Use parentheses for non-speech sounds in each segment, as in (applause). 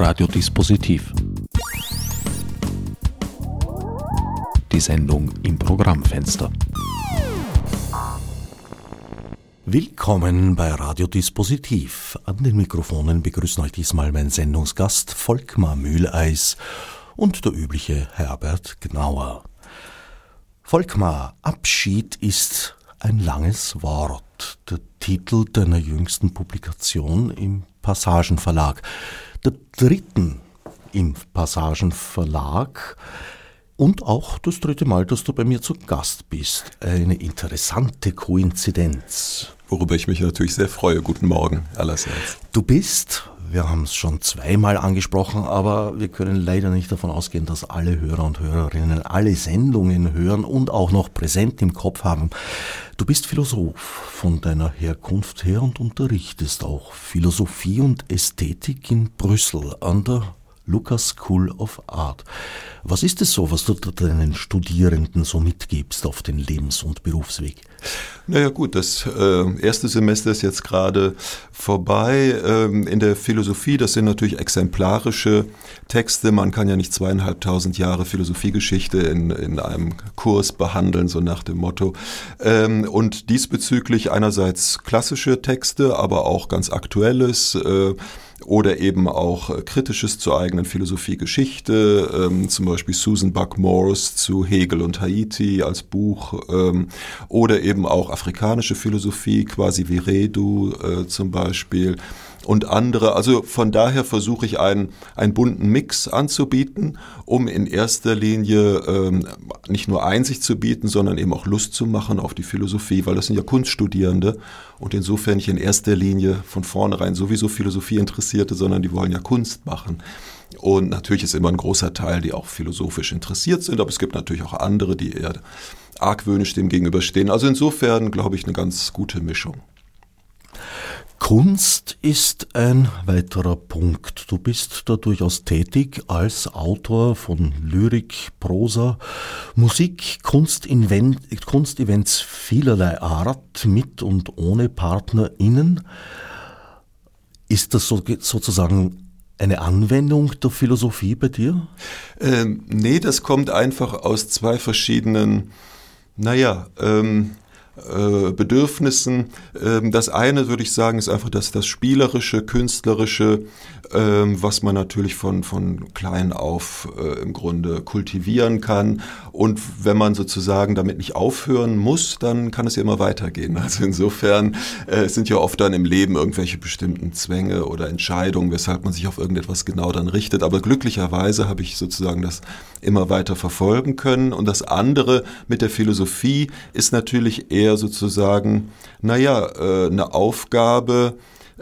Radiodispositiv. Die Sendung im Programmfenster. Willkommen bei Radiodispositiv. An den Mikrofonen begrüßen euch diesmal mein Sendungsgast Volkmar Mühleis und der übliche Herbert Gnauer. Volkmar, Abschied ist ein langes Wort. Der Titel deiner jüngsten Publikation im Passagenverlag. Der dritten im Passagenverlag. Und auch das dritte Mal, dass du bei mir zu Gast bist. Eine interessante Koinzidenz. Worüber ich mich natürlich sehr freue. Guten Morgen allerseits. Du bist, wir haben es schon zweimal angesprochen, aber wir können leider nicht davon ausgehen, dass alle Hörer und Hörerinnen alle Sendungen hören und auch noch präsent im Kopf haben. Du bist Philosoph von deiner Herkunft her und unterrichtest auch Philosophie und Ästhetik in Brüssel an der Lucas School of Art. Was ist es so, was du deinen Studierenden so mitgibst auf den Lebens- und Berufsweg? Naja gut, das äh, erste Semester ist jetzt gerade vorbei. Ähm, in der Philosophie, das sind natürlich exemplarische Texte. Man kann ja nicht zweieinhalbtausend Jahre Philosophiegeschichte in, in einem Kurs behandeln, so nach dem Motto. Ähm, und diesbezüglich einerseits klassische Texte, aber auch ganz aktuelles. Äh, oder eben auch äh, Kritisches zur eigenen Philosophie-Geschichte, ähm, zum Beispiel Susan Buck-Morse zu Hegel und Haiti als Buch ähm, oder eben auch afrikanische Philosophie, quasi wie Redu äh, zum Beispiel und andere. Also von daher versuche ich einen, einen bunten Mix anzubieten, um in erster Linie ähm, nicht nur Einsicht zu bieten, sondern eben auch Lust zu machen auf die Philosophie, weil das sind ja Kunststudierende und insofern nicht in erster Linie von vornherein sowieso Philosophie interessierte, sondern die wollen ja Kunst machen. Und natürlich ist immer ein großer Teil, die auch philosophisch interessiert sind, aber es gibt natürlich auch andere, die eher argwöhnisch dem gegenüberstehen. Also insofern glaube ich eine ganz gute Mischung. Kunst ist ein weiterer Punkt. Du bist da durchaus tätig als Autor von Lyrik, Prosa, Musik, Kunstevents vielerlei Art, mit und ohne PartnerInnen. Ist das so, sozusagen eine Anwendung der Philosophie bei dir? Ähm, nee, das kommt einfach aus zwei verschiedenen, naja, ähm, äh, Bedürfnissen. Ähm, das eine, würde ich sagen, ist einfach das, das spielerische, künstlerische, ähm, was man natürlich von, von klein auf äh, im Grunde kultivieren kann. Und wenn man sozusagen damit nicht aufhören muss, dann kann es ja immer weitergehen. (laughs) Also insofern äh, sind ja oft dann im Leben irgendwelche bestimmten Zwänge oder Entscheidungen, weshalb man sich auf irgendetwas genau dann richtet. Aber glücklicherweise habe ich sozusagen das immer weiter verfolgen können. Und das andere mit der Philosophie ist natürlich eher sozusagen, naja, äh, eine Aufgabe,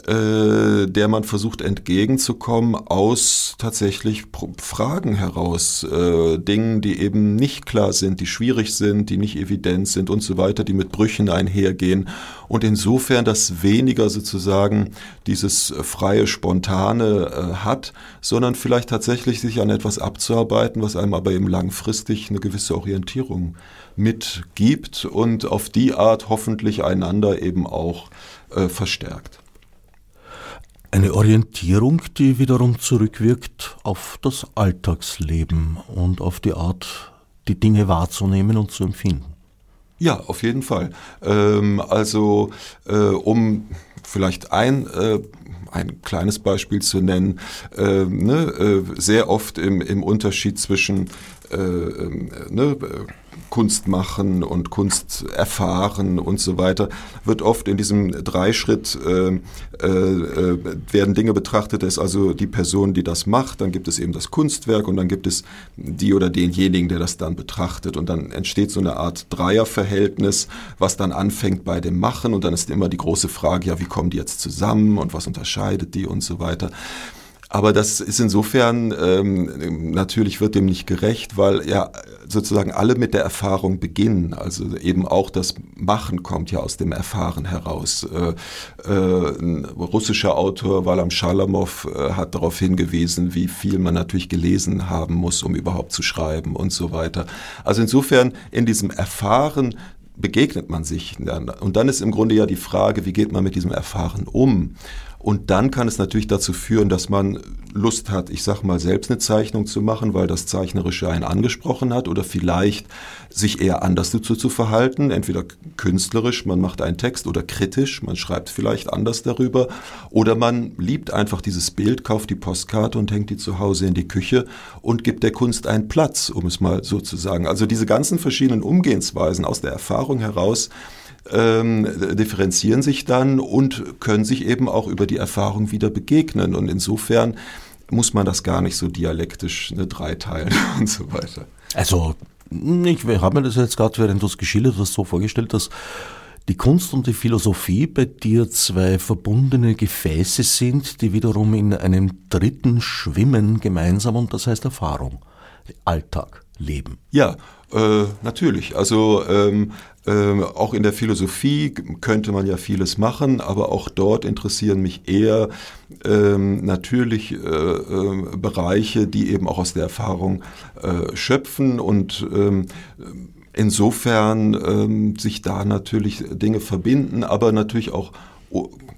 äh, der man versucht entgegenzukommen aus tatsächlich Fragen heraus, äh, Dingen, die eben nicht klar sind, die schwierig sind, die nicht evident sind und so weiter, die mit Brüchen einhergehen. Und insofern das weniger sozusagen dieses freie, spontane äh, hat, sondern vielleicht tatsächlich sich an etwas abzuarbeiten, was einem aber eben langfristig eine gewisse Orientierung mitgibt und auf die Art hoffentlich einander eben auch äh, verstärkt. Eine Orientierung, die wiederum zurückwirkt auf das Alltagsleben und auf die Art, die Dinge wahrzunehmen und zu empfinden. Ja, auf jeden Fall. Ähm, also äh, um vielleicht ein äh, ein kleines Beispiel zu nennen, äh, ne, äh, sehr oft im, im Unterschied zwischen äh, ähm, ne, Kunst machen und Kunst erfahren und so weiter, wird oft in diesem Dreischritt äh, äh, werden Dinge betrachtet, dass also die Person, die das macht, dann gibt es eben das Kunstwerk und dann gibt es die oder denjenigen, der das dann betrachtet und dann entsteht so eine Art Dreierverhältnis, was dann anfängt bei dem Machen und dann ist immer die große Frage, ja, wie kommen die jetzt zusammen und was unterscheidet die und so weiter. Aber das ist insofern ähm, natürlich wird dem nicht gerecht, weil ja sozusagen alle mit der Erfahrung beginnen. Also eben auch das Machen kommt ja aus dem Erfahren heraus. Äh, äh, ein russischer Autor Walam Shalamov äh, hat darauf hingewiesen, wie viel man natürlich gelesen haben muss, um überhaupt zu schreiben und so weiter. Also insofern in diesem Erfahren begegnet man sich. Und dann ist im Grunde ja die Frage, wie geht man mit diesem Erfahren um? Und dann kann es natürlich dazu führen, dass man Lust hat, ich sag mal, selbst eine Zeichnung zu machen, weil das Zeichnerische einen angesprochen hat oder vielleicht sich eher anders dazu zu verhalten, entweder künstlerisch, man macht einen Text oder kritisch, man schreibt vielleicht anders darüber oder man liebt einfach dieses Bild, kauft die Postkarte und hängt die zu Hause in die Küche und gibt der Kunst einen Platz, um es mal so zu sagen. Also diese ganzen verschiedenen Umgehensweisen aus der Erfahrung heraus, ähm, differenzieren sich dann und können sich eben auch über die Erfahrung wieder begegnen. Und insofern muss man das gar nicht so dialektisch ne, dreiteilen (laughs) und so weiter. Also, ich habe mir das jetzt gerade, während du es geschildert hast, so vorgestellt, dass die Kunst und die Philosophie bei dir zwei verbundene Gefäße sind, die wiederum in einem dritten schwimmen gemeinsam und das heißt Erfahrung, Alltag, Leben. Ja, äh, natürlich. Also ähm, ähm, auch in der Philosophie könnte man ja vieles machen, aber auch dort interessieren mich eher ähm, natürlich äh, äh, Bereiche, die eben auch aus der Erfahrung äh, schöpfen und ähm, insofern ähm, sich da natürlich Dinge verbinden, aber natürlich auch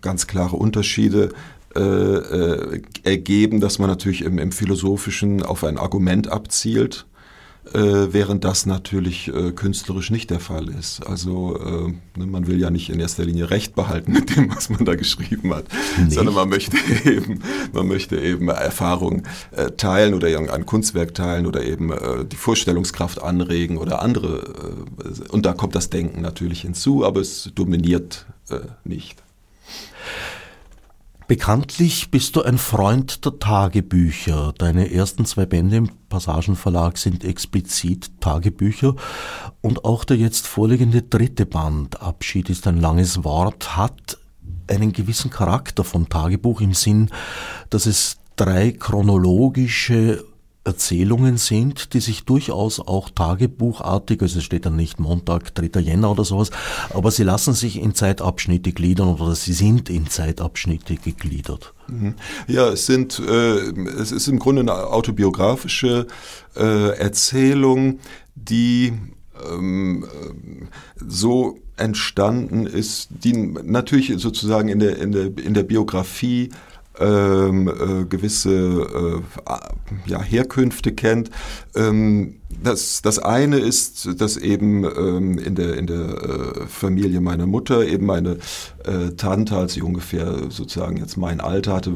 ganz klare Unterschiede äh, äh, ergeben, dass man natürlich im, im Philosophischen auf ein Argument abzielt äh, während das natürlich äh, künstlerisch nicht der Fall ist. Also äh, ne, man will ja nicht in erster Linie Recht behalten mit dem, was man da geschrieben hat, nicht. sondern man möchte eben, man möchte eben Erfahrung äh, teilen oder irgendein Kunstwerk teilen oder eben äh, die Vorstellungskraft anregen oder andere. Äh, und da kommt das Denken natürlich hinzu, aber es dominiert nicht. Bekanntlich bist du ein Freund der Tagebücher. Deine ersten zwei Bände im Passagenverlag sind explizit Tagebücher und auch der jetzt vorliegende dritte Band, Abschied ist ein langes Wort, hat einen gewissen Charakter vom Tagebuch im Sinn, dass es drei chronologische Erzählungen sind, die sich durchaus auch tagebuchartig, also es steht dann nicht Montag, 3. Jänner oder sowas, aber sie lassen sich in Zeitabschnitte gliedern oder sie sind in Zeitabschnitte gegliedert. Mhm. Ja, es sind, äh, es ist im Grunde eine autobiografische äh, Erzählung, die ähm, so entstanden ist, die natürlich sozusagen in der, in der, in der Biografie ähm, äh, gewisse äh, ja, Herkünfte kennt. Ähm, das, das eine ist, dass eben ähm, in der, in der äh, Familie meiner Mutter eben meine äh, Tante, als sie ungefähr sozusagen jetzt mein Alter hatte,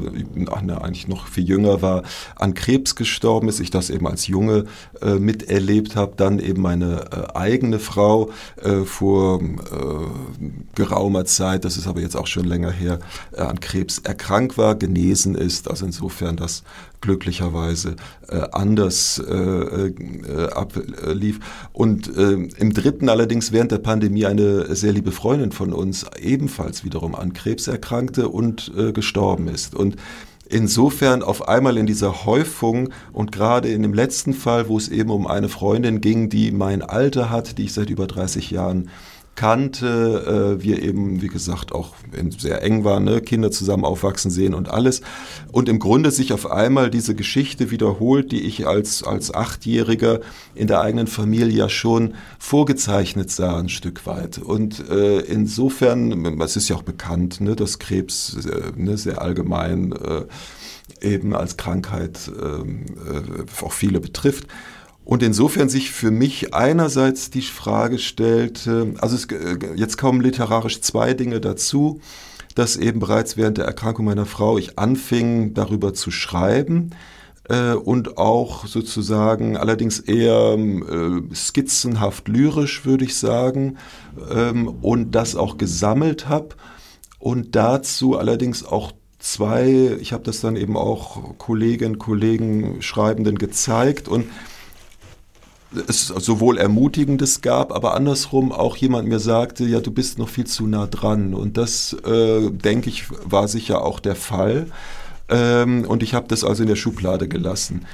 ach, ne, eigentlich noch viel jünger war, an Krebs gestorben ist. Ich das eben als Junge äh, miterlebt habe. Dann eben meine äh, eigene Frau äh, vor äh, geraumer Zeit, das ist aber jetzt auch schon länger her, an Krebs erkrankt war, genesen ist. Also insofern das glücklicherweise äh, anders äh, äh, ablief. Und äh, im dritten allerdings während der Pandemie eine sehr liebe Freundin von uns ebenfalls wiederum an Krebs erkrankte und äh, gestorben ist. Und insofern auf einmal in dieser Häufung und gerade in dem letzten Fall, wo es eben um eine Freundin ging, die mein Alter hat, die ich seit über 30 Jahren kannte, äh, wir eben, wie gesagt, auch sehr eng waren, ne? Kinder zusammen aufwachsen sehen und alles. Und im Grunde sich auf einmal diese Geschichte wiederholt, die ich als, als Achtjähriger in der eigenen Familie ja schon vorgezeichnet sah, ein Stück weit. Und äh, insofern, es ist ja auch bekannt, ne, dass Krebs äh, ne, sehr allgemein äh, eben als Krankheit ähm, äh, auch viele betrifft. Und insofern sich für mich einerseits die Frage stellt, also es, äh, jetzt kommen literarisch zwei Dinge dazu, dass eben bereits während der Erkrankung meiner Frau ich anfing, darüber zu schreiben äh, und auch sozusagen allerdings eher äh, skizzenhaft lyrisch, würde ich sagen, ähm, und das auch gesammelt habe und dazu allerdings auch zwei, ich habe das dann eben auch Kolleginnen, Kollegen, Schreibenden gezeigt und es sowohl Ermutigendes gab, aber andersrum auch jemand mir sagte, ja, du bist noch viel zu nah dran. Und das, äh, denke ich, war sicher auch der Fall. Ähm, und ich habe das also in der Schublade gelassen.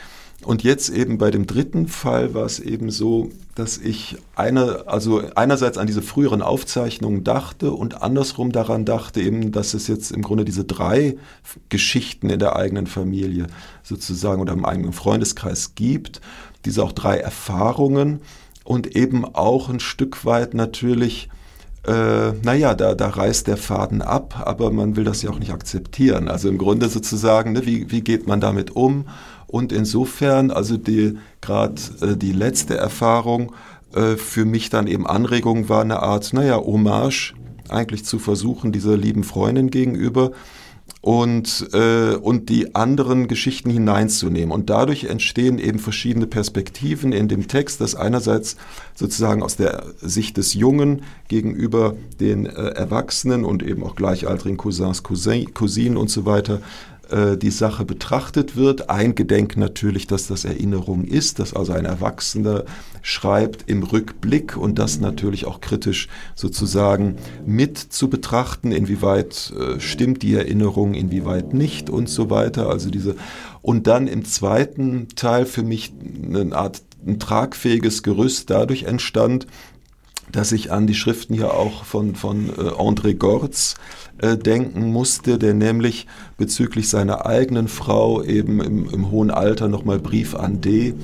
Und jetzt eben bei dem dritten Fall war es eben so, dass ich eine, also einerseits an diese früheren Aufzeichnungen dachte und andersrum daran dachte eben, dass es jetzt im Grunde diese drei Geschichten in der eigenen Familie sozusagen oder im eigenen Freundeskreis gibt diese auch drei Erfahrungen und eben auch ein Stück weit natürlich äh, naja, da, da reißt der Faden ab, aber man will das ja auch nicht akzeptieren. Also im Grunde sozusagen, ne, wie, wie geht man damit um? Und insofern, also die gerade äh, die letzte Erfahrung äh, für mich dann eben Anregung war, eine Art, naja, Hommage eigentlich zu versuchen, dieser lieben Freundin gegenüber und, äh, und die anderen Geschichten hineinzunehmen. Und dadurch entstehen eben verschiedene Perspektiven in dem Text, das einerseits sozusagen aus der Sicht des Jungen gegenüber den äh, Erwachsenen und eben auch gleichaltrigen Cousins, Cousin, Cousinen und so weiter äh, die Sache betrachtet wird. Eingedenk natürlich, dass das Erinnerung ist, dass also ein Erwachsener schreibt im Rückblick und das natürlich auch kritisch sozusagen mit zu betrachten, inwieweit äh, stimmt die Erinnerung, inwieweit nicht und so weiter. Also diese und dann im zweiten Teil für mich eine Art ein tragfähiges Gerüst dadurch entstand, dass ich an die Schriften ja auch von, von äh, André Gorz äh, denken musste, der nämlich bezüglich seiner eigenen Frau eben im, im hohen Alter nochmal Brief an D,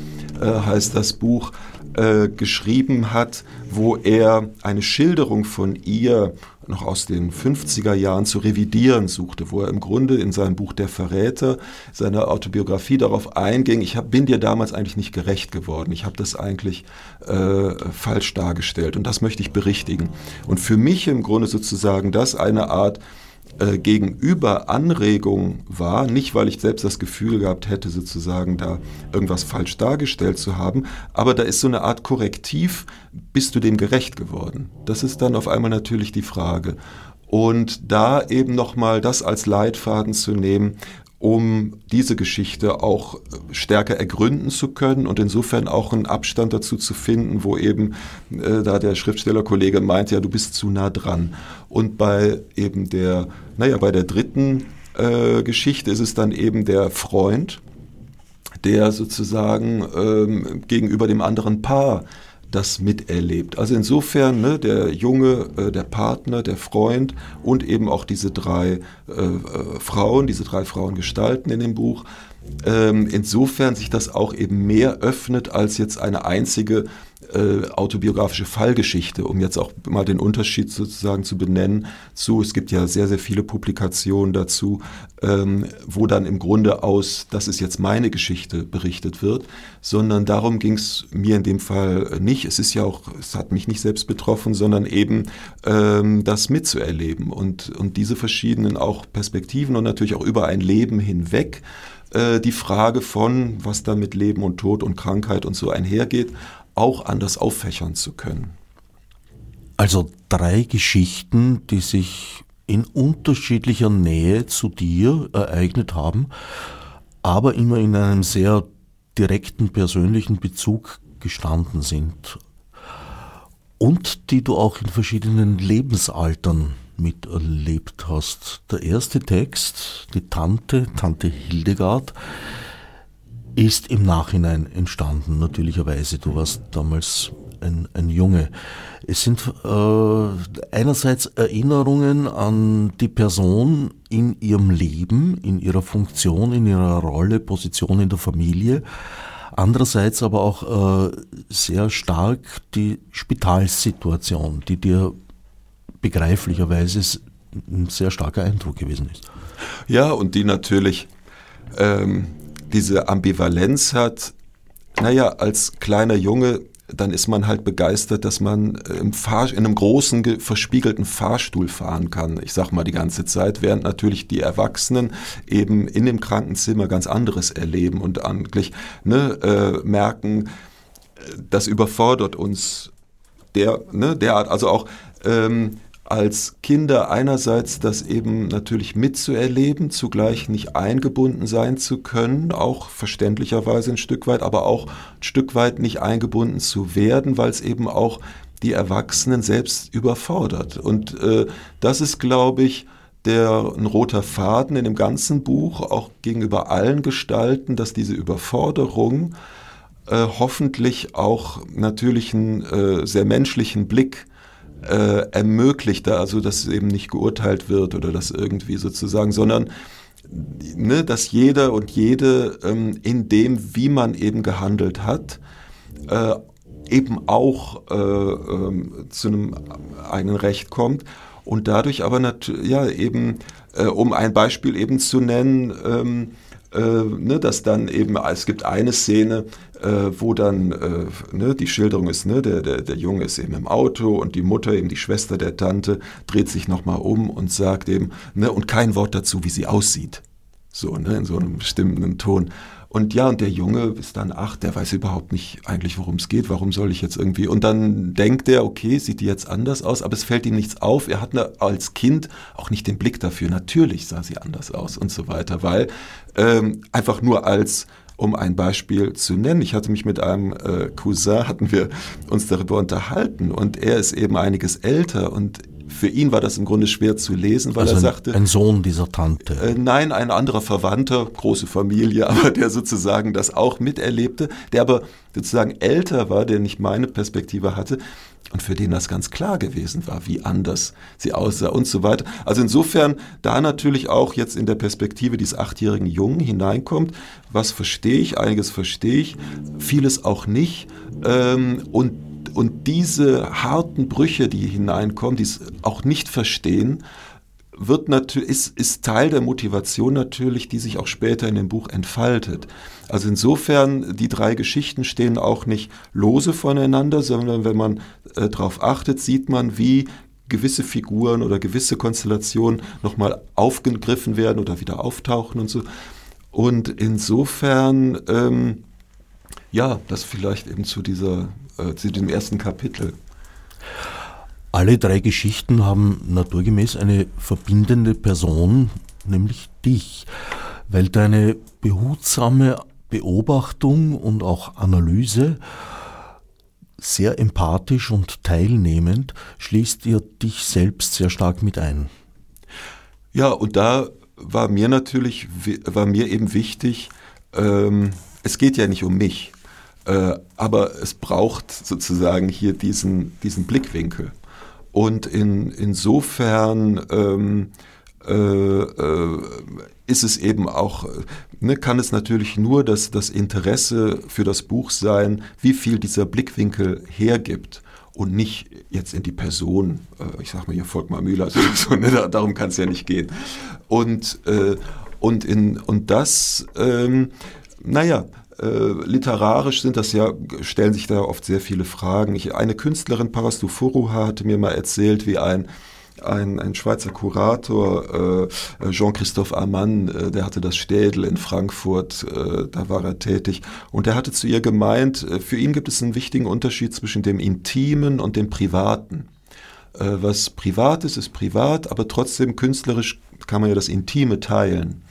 äh, heißt das Buch, äh, geschrieben hat, wo er eine Schilderung von ihr noch aus den 50er Jahren zu revidieren suchte, wo er im Grunde in seinem Buch Der Verräter, seiner Autobiografie darauf einging, ich hab, bin dir damals eigentlich nicht gerecht geworden, ich habe das eigentlich äh, falsch dargestellt und das möchte ich berichtigen. Und für mich im Grunde sozusagen das eine Art äh, gegenüber Anregung war, nicht weil ich selbst das Gefühl gehabt hätte, sozusagen da irgendwas falsch dargestellt zu haben, aber da ist so eine Art Korrektiv, bist du dem gerecht geworden? Das ist dann auf einmal natürlich die Frage. Und da eben nochmal das als Leitfaden zu nehmen, um diese Geschichte auch stärker ergründen zu können und insofern auch einen Abstand dazu zu finden, wo eben äh, da der Schriftstellerkollege meint, ja, du bist zu nah dran. Und bei eben der, naja, bei der dritten äh, Geschichte ist es dann eben der Freund, der sozusagen ähm, gegenüber dem anderen Paar das miterlebt. Also insofern ne, der Junge, äh, der Partner, der Freund und eben auch diese drei äh, äh, Frauen, diese drei Frauen gestalten in dem Buch, ähm, insofern sich das auch eben mehr öffnet als jetzt eine einzige äh, autobiografische Fallgeschichte, um jetzt auch mal den Unterschied sozusagen zu benennen zu, es gibt ja sehr, sehr viele Publikationen dazu, ähm, wo dann im Grunde aus, das ist jetzt meine Geschichte, berichtet wird, sondern darum ging es mir in dem Fall nicht. Es ist ja auch, es hat mich nicht selbst betroffen, sondern eben ähm, das mitzuerleben und, und diese verschiedenen auch Perspektiven und natürlich auch über ein Leben hinweg äh, die Frage von, was da mit Leben und Tod und Krankheit und so einhergeht, auch anders auffächern zu können. Also drei Geschichten, die sich in unterschiedlicher Nähe zu dir ereignet haben, aber immer in einem sehr direkten persönlichen Bezug gestanden sind und die du auch in verschiedenen Lebensaltern miterlebt hast. Der erste Text, die Tante, Tante Hildegard, ist im Nachhinein entstanden, natürlicherweise. Du warst damals ein, ein Junge. Es sind äh, einerseits Erinnerungen an die Person in ihrem Leben, in ihrer Funktion, in ihrer Rolle, Position in der Familie. Andererseits aber auch äh, sehr stark die Spitalsituation, die dir begreiflicherweise ein sehr starker Eindruck gewesen ist. Ja, und die natürlich ähm, diese Ambivalenz hat, naja, als kleiner Junge, dann ist man halt begeistert, dass man im Fahr in einem großen, verspiegelten Fahrstuhl fahren kann. Ich sag mal die ganze Zeit, während natürlich die Erwachsenen eben in dem Krankenzimmer ganz anderes erleben und eigentlich ne, äh, merken, äh, das überfordert uns der, ne, derart, also auch ähm, als Kinder einerseits das eben natürlich mitzuerleben, zugleich nicht eingebunden sein zu können, auch verständlicherweise ein Stück weit, aber auch ein Stück weit nicht eingebunden zu werden, weil es eben auch die Erwachsenen selbst überfordert. Und äh, das ist, glaube ich, der ein roter Faden in dem ganzen Buch, auch gegenüber allen Gestalten, dass diese Überforderung äh, hoffentlich auch natürlich einen äh, sehr menschlichen Blick äh, ermöglicht, also dass eben nicht geurteilt wird oder das irgendwie sozusagen, sondern ne, dass jeder und jede ähm, in dem, wie man eben gehandelt hat, äh, eben auch äh, ähm, zu einem eigenen Recht kommt und dadurch aber natürlich ja eben äh, um ein Beispiel eben zu nennen ähm, äh, ne, dass dann eben es gibt eine Szene äh, wo dann äh, ne, die Schilderung ist ne, der, der der Junge ist eben im Auto und die Mutter eben die Schwester der Tante dreht sich noch mal um und sagt eben ne, und kein Wort dazu wie sie aussieht so ne, in so einem bestimmten Ton und ja, und der Junge ist dann acht, der weiß überhaupt nicht eigentlich, worum es geht, warum soll ich jetzt irgendwie. Und dann denkt er, okay, sieht die jetzt anders aus, aber es fällt ihm nichts auf. Er hat als Kind auch nicht den Blick dafür. Natürlich sah sie anders aus und so weiter, weil ähm, einfach nur als um ein Beispiel zu nennen. Ich hatte mich mit einem äh, Cousin, hatten wir uns darüber unterhalten und er ist eben einiges älter und für ihn war das im Grunde schwer zu lesen, weil also er sagte. Ein Sohn dieser Tante. Äh, nein, ein anderer Verwandter, große Familie, (laughs) aber der sozusagen das auch miterlebte, der aber sozusagen älter war, der nicht meine Perspektive hatte und für den das ganz klar gewesen war, wie anders sie aussah und so weiter. Also insofern da natürlich auch jetzt in der Perspektive dieses achtjährigen Jungen hineinkommt, was verstehe ich, einiges verstehe ich, vieles auch nicht ähm, und und diese harten Brüche, die hineinkommen, die es auch nicht verstehen, wird ist, ist Teil der Motivation natürlich, die sich auch später in dem Buch entfaltet. Also insofern, die drei Geschichten stehen auch nicht lose voneinander, sondern wenn man äh, darauf achtet, sieht man, wie gewisse Figuren oder gewisse Konstellationen nochmal aufgegriffen werden oder wieder auftauchen und so. Und insofern, ähm, ja, das vielleicht eben zu dieser äh, zu dem ersten Kapitel. Alle drei Geschichten haben naturgemäß eine verbindende Person, nämlich dich, weil deine behutsame Beobachtung und auch Analyse sehr empathisch und teilnehmend schließt ihr dich selbst sehr stark mit ein. Ja, und da war mir natürlich, war mir eben wichtig, ähm, es geht ja nicht um mich. Äh, aber es braucht sozusagen hier diesen, diesen Blickwinkel. Und in, insofern ähm, äh, äh, ist es eben auch, ne, kann es natürlich nur das, das Interesse für das Buch sein, wie viel dieser Blickwinkel hergibt und nicht jetzt in die Person, äh, ich sag mal hier Volkmar Müller, (laughs) so, so, ne, darum kann es ja nicht gehen. Und, äh, und, in, und das, ähm, naja, äh, literarisch sind das ja, stellen sich da oft sehr viele Fragen. Ich, eine Künstlerin, Parastu Furuha, hatte mir mal erzählt, wie ein ein, ein Schweizer Kurator, äh, Jean-Christophe Amann, äh, der hatte das Städel in Frankfurt, äh, da war er tätig. Und er hatte zu ihr gemeint, äh, für ihn gibt es einen wichtigen Unterschied zwischen dem Intimen und dem Privaten. Äh, was privat ist, ist privat, aber trotzdem künstlerisch kann man ja das Intime teilen.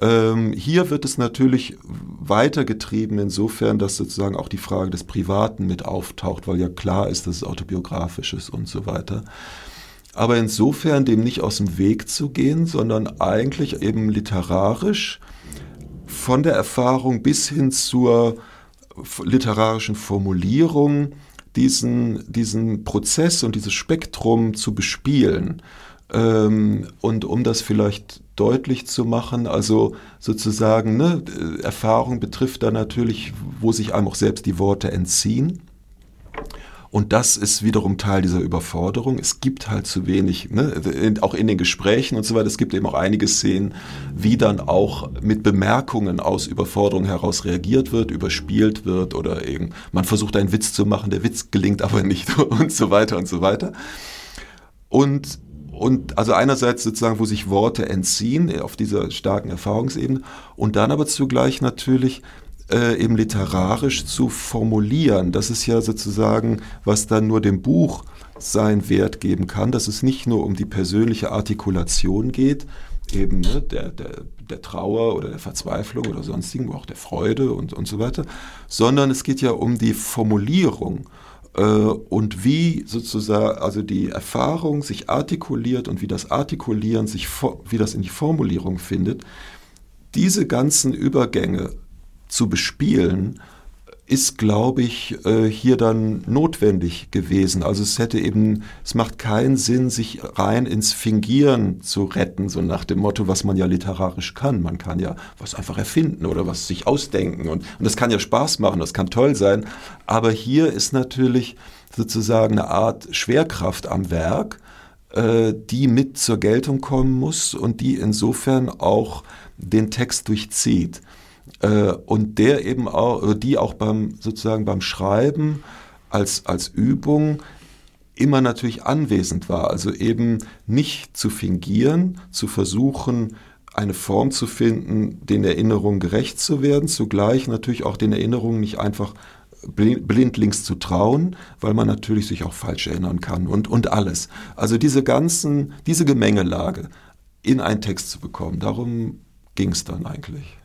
Ähm, hier wird es natürlich weitergetrieben insofern, dass sozusagen auch die Frage des Privaten mit auftaucht, weil ja klar ist, dass es autobiografisch ist und so weiter. Aber insofern dem nicht aus dem Weg zu gehen, sondern eigentlich eben literarisch von der Erfahrung bis hin zur literarischen Formulierung diesen, diesen Prozess und dieses Spektrum zu bespielen. Ähm, und um das vielleicht deutlich zu machen, also sozusagen, ne, Erfahrung betrifft da natürlich, wo sich einem auch selbst die Worte entziehen. Und das ist wiederum Teil dieser Überforderung. Es gibt halt zu wenig, ne? auch in den Gesprächen und so weiter. Es gibt eben auch einige Szenen, wie dann auch mit Bemerkungen aus Überforderung heraus reagiert wird, überspielt wird oder eben man versucht einen Witz zu machen, der Witz gelingt aber nicht (laughs) und so weiter und so weiter. Und und also einerseits sozusagen, wo sich Worte entziehen auf dieser starken Erfahrungsebene und dann aber zugleich natürlich äh, eben literarisch zu formulieren. Das ist ja sozusagen, was dann nur dem Buch seinen Wert geben kann, dass es nicht nur um die persönliche Artikulation geht, eben ne, der, der, der Trauer oder der Verzweiflung oder sonstigen, auch der Freude und, und so weiter, sondern es geht ja um die Formulierung äh, und wie sozusagen also die Erfahrung sich artikuliert und wie das Artikulieren sich wie das in die Formulierung findet, diese ganzen Übergänge zu bespielen, ist, glaube ich, äh, hier dann notwendig gewesen. Also es hätte eben, es macht keinen Sinn, sich rein ins Fingieren zu retten, so nach dem Motto, was man ja literarisch kann. Man kann ja was einfach erfinden oder was sich ausdenken und, und das kann ja Spaß machen, das kann toll sein. Aber hier ist natürlich sozusagen eine Art Schwerkraft am Werk, äh, die mit zur Geltung kommen muss und die insofern auch den Text durchzieht äh, und der eben auch, die auch beim sozusagen beim Schreiben als, als Übung immer natürlich anwesend war. Also eben nicht zu fingieren, zu versuchen, eine Form zu finden, den Erinnerungen gerecht zu werden, zugleich natürlich auch den Erinnerungen nicht einfach blindlings zu trauen, weil man natürlich sich auch falsch erinnern kann und, und alles. Also diese ganzen, diese Gemengelage in einen Text zu bekommen, darum ging es dann eigentlich.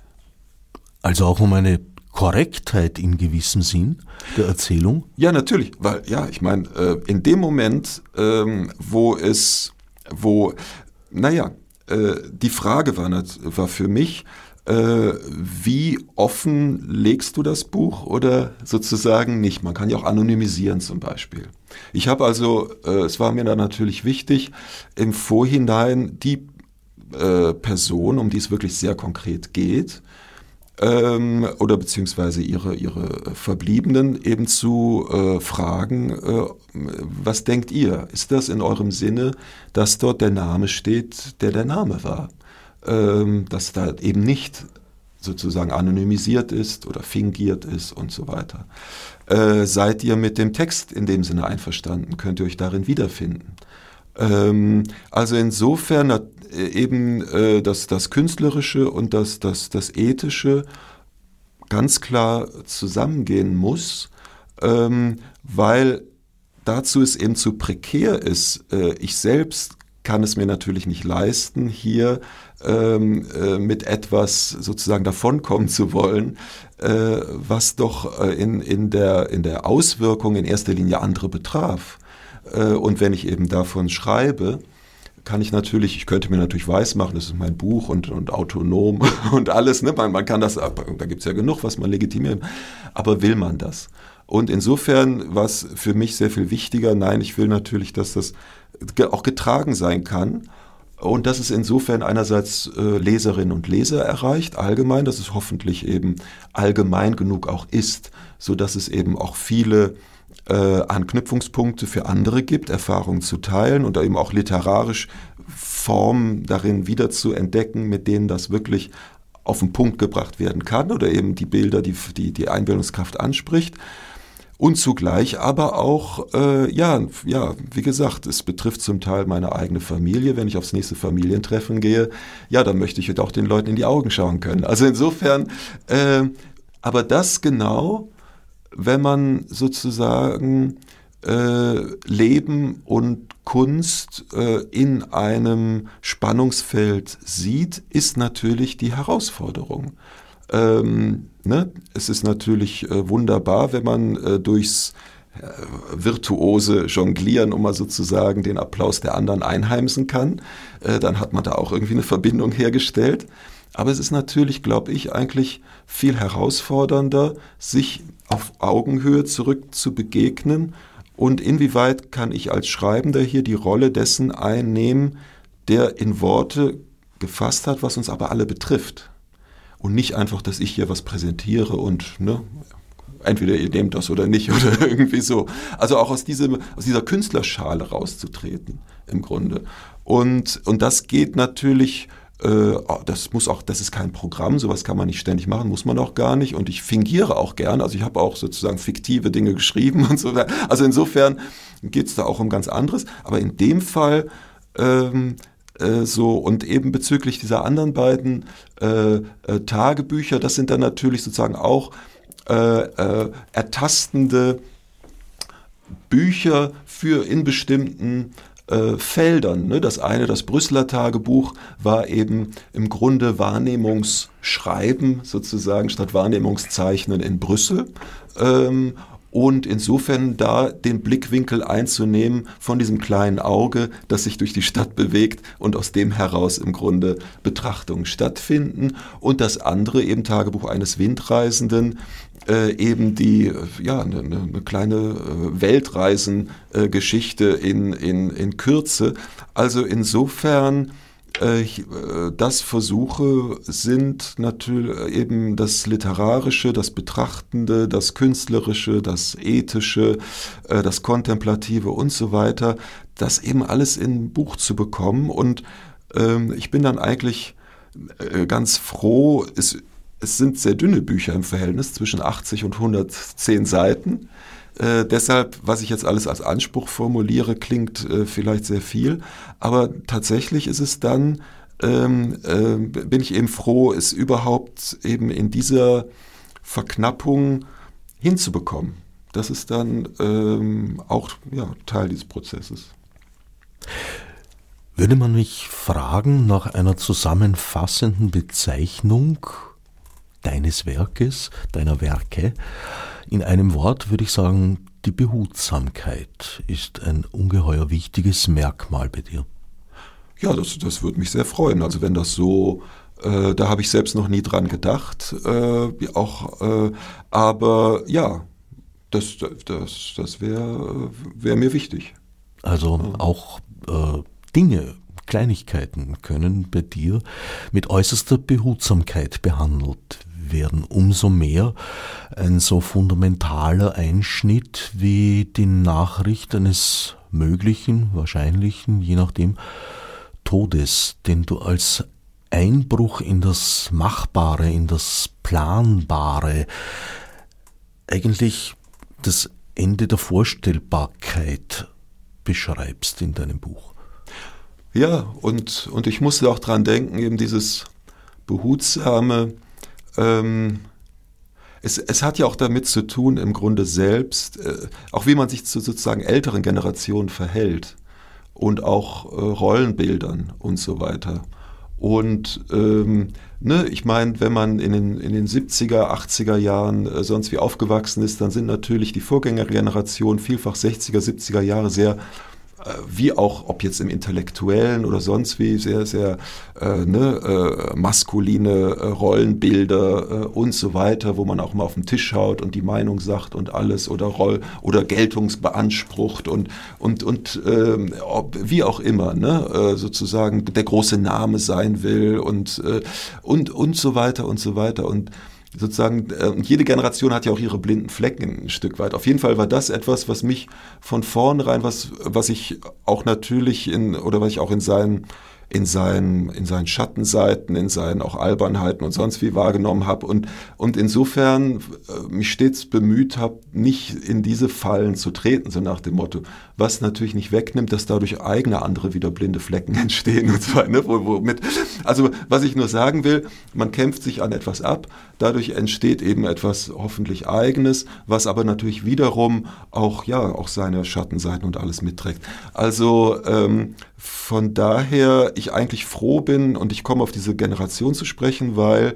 Also auch um eine Korrektheit in gewissem Sinn der Erzählung? Ja, natürlich, weil ja, ich meine, äh, in dem Moment, ähm, wo es, wo, naja, äh, die Frage war, war für mich, äh, wie offen legst du das Buch oder sozusagen nicht? Man kann ja auch anonymisieren zum Beispiel. Ich habe also, äh, es war mir dann natürlich wichtig, im Vorhinein die äh, Person, um die es wirklich sehr konkret geht, ähm, oder beziehungsweise ihre, ihre Verbliebenen eben zu äh, fragen, äh, was denkt ihr? Ist das in eurem Sinne, dass dort der Name steht, der der Name war? Ähm, dass da eben nicht sozusagen anonymisiert ist oder fingiert ist und so weiter. Äh, seid ihr mit dem Text in dem Sinne einverstanden? Könnt ihr euch darin wiederfinden? Ähm, also insofern äh, eben äh, das, das Künstlerische und das, das, das Ethische ganz klar zusammengehen muss, ähm, weil dazu es eben zu prekär ist. Äh, ich selbst kann es mir natürlich nicht leisten, hier ähm, äh, mit etwas sozusagen davonkommen zu wollen, äh, was doch äh, in, in, der, in der Auswirkung in erster Linie andere betraf. Äh, und wenn ich eben davon schreibe, kann ich natürlich, ich könnte mir natürlich weismachen, das ist mein Buch und, und autonom (laughs) und alles, ne? man, man kann das, da gibt es ja genug, was man legitimiert, aber will man das? Und insofern war es für mich sehr viel wichtiger, nein, ich will natürlich, dass das auch getragen sein kann und dass es insofern einerseits äh, Leserinnen und Leser erreicht, allgemein, dass es hoffentlich eben allgemein genug auch ist, so dass es eben auch viele äh, Anknüpfungspunkte für andere gibt, Erfahrungen zu teilen und eben auch literarisch Formen darin wieder zu entdecken, mit denen das wirklich auf den Punkt gebracht werden kann oder eben die Bilder, die die, die Einbildungskraft anspricht. Und zugleich aber auch, äh, ja, ja, wie gesagt, es betrifft zum Teil meine eigene Familie. Wenn ich aufs nächste Familientreffen gehe, ja, dann möchte ich auch den Leuten in die Augen schauen können. Also insofern, äh, aber das genau wenn man sozusagen äh, Leben und Kunst äh, in einem Spannungsfeld sieht, ist natürlich die Herausforderung. Ähm, ne? Es ist natürlich äh, wunderbar, wenn man äh, durchs äh, virtuose Jonglieren, um mal sozusagen den Applaus der anderen einheimsen kann. Äh, dann hat man da auch irgendwie eine Verbindung hergestellt. Aber es ist natürlich, glaube ich, eigentlich viel herausfordernder, sich auf Augenhöhe zurück zu begegnen und inwieweit kann ich als Schreibender hier die Rolle dessen einnehmen, der in Worte gefasst hat, was uns aber alle betrifft. Und nicht einfach, dass ich hier was präsentiere und ne, entweder ihr nehmt das oder nicht (laughs) oder irgendwie so. Also auch aus, diesem, aus dieser Künstlerschale rauszutreten im Grunde. Und, und das geht natürlich das muss auch, das ist kein Programm, sowas kann man nicht ständig machen, muss man auch gar nicht. Und ich fingiere auch gern, also ich habe auch sozusagen fiktive Dinge (laughs) geschrieben und so weiter. Also insofern geht es da auch um ganz anderes. Aber in dem Fall ähm, äh, so und eben bezüglich dieser anderen beiden äh, äh, Tagebücher, das sind dann natürlich sozusagen auch äh, äh, ertastende Bücher für in bestimmten äh, Feldern. Ne? Das eine, das Brüsseler Tagebuch, war eben im Grunde Wahrnehmungsschreiben sozusagen statt Wahrnehmungszeichnen in Brüssel. Ähm, und insofern da den Blickwinkel einzunehmen von diesem kleinen Auge, das sich durch die Stadt bewegt und aus dem heraus im Grunde Betrachtungen stattfinden und das andere eben Tagebuch eines Windreisenden, äh, eben die, ja, eine, eine kleine äh, Weltreisengeschichte in, in, in Kürze. Also insofern das Versuche sind natürlich eben das Literarische, das Betrachtende, das Künstlerische, das Ethische, äh, das Kontemplative und so weiter, das eben alles in ein Buch zu bekommen. Und ähm, ich bin dann eigentlich äh, ganz froh, es, es sind sehr dünne Bücher im Verhältnis zwischen 80 und 110 Seiten. Äh, deshalb, was ich jetzt alles als Anspruch formuliere, klingt äh, vielleicht sehr viel, aber tatsächlich ist es dann, ähm, äh, bin ich eben froh, es überhaupt eben in dieser Verknappung hinzubekommen. Das ist dann ähm, auch ja, Teil dieses Prozesses. Würde man mich fragen nach einer zusammenfassenden Bezeichnung deines Werkes, deiner Werke, in einem Wort würde ich sagen, die Behutsamkeit ist ein ungeheuer wichtiges Merkmal bei dir. Ja, das, das würde mich sehr freuen. Also wenn das so, äh, da habe ich selbst noch nie dran gedacht, äh, auch, äh, aber ja, das, das, das wäre wär mir wichtig. Also ja. auch äh, Dinge, Kleinigkeiten können bei dir mit äußerster Behutsamkeit behandelt werden. Umso mehr ein so fundamentaler Einschnitt wie die Nachricht eines möglichen, wahrscheinlichen, je nachdem, Todes, den du als Einbruch in das Machbare, in das Planbare, eigentlich das Ende der Vorstellbarkeit beschreibst in deinem Buch. Ja, und, und ich musste auch dran denken, eben dieses behutsame, ähm, es, es, hat ja auch damit zu tun, im Grunde selbst, äh, auch wie man sich zu sozusagen älteren Generationen verhält und auch äh, Rollenbildern und so weiter. Und ähm, ne, ich meine, wenn man in den, in den 70er, 80er Jahren äh, sonst wie aufgewachsen ist, dann sind natürlich die Vorgängergenerationen vielfach 60er, 70er Jahre sehr wie auch, ob jetzt im Intellektuellen oder sonst wie, sehr, sehr äh, ne, äh, maskuline äh, Rollenbilder äh, und so weiter, wo man auch mal auf den Tisch schaut und die Meinung sagt und alles oder Roll oder Geltungsbeansprucht und, und, und ähm, ob, wie auch immer, ne, äh, sozusagen der große Name sein will und, und, und so weiter und so weiter. Und sozusagen, äh, jede Generation hat ja auch ihre blinden Flecken ein Stück weit. Auf jeden Fall war das etwas, was mich von vornherein, was, was ich auch natürlich in, oder was ich auch in seinen in seinen, in seinen Schattenseiten, in seinen auch Albernheiten und sonst wie wahrgenommen habe und, und insofern äh, mich stets bemüht habe, nicht in diese Fallen zu treten, so nach dem Motto, was natürlich nicht wegnimmt, dass dadurch eigene andere wieder blinde Flecken (laughs) entstehen und weiter. Ne? Womit, also was ich nur sagen will, man kämpft sich an etwas ab, dadurch entsteht eben etwas hoffentlich eigenes, was aber natürlich wiederum auch, ja, auch seine Schattenseiten und alles mitträgt. Also ähm, von daher ich eigentlich froh bin und ich komme auf diese Generation zu sprechen, weil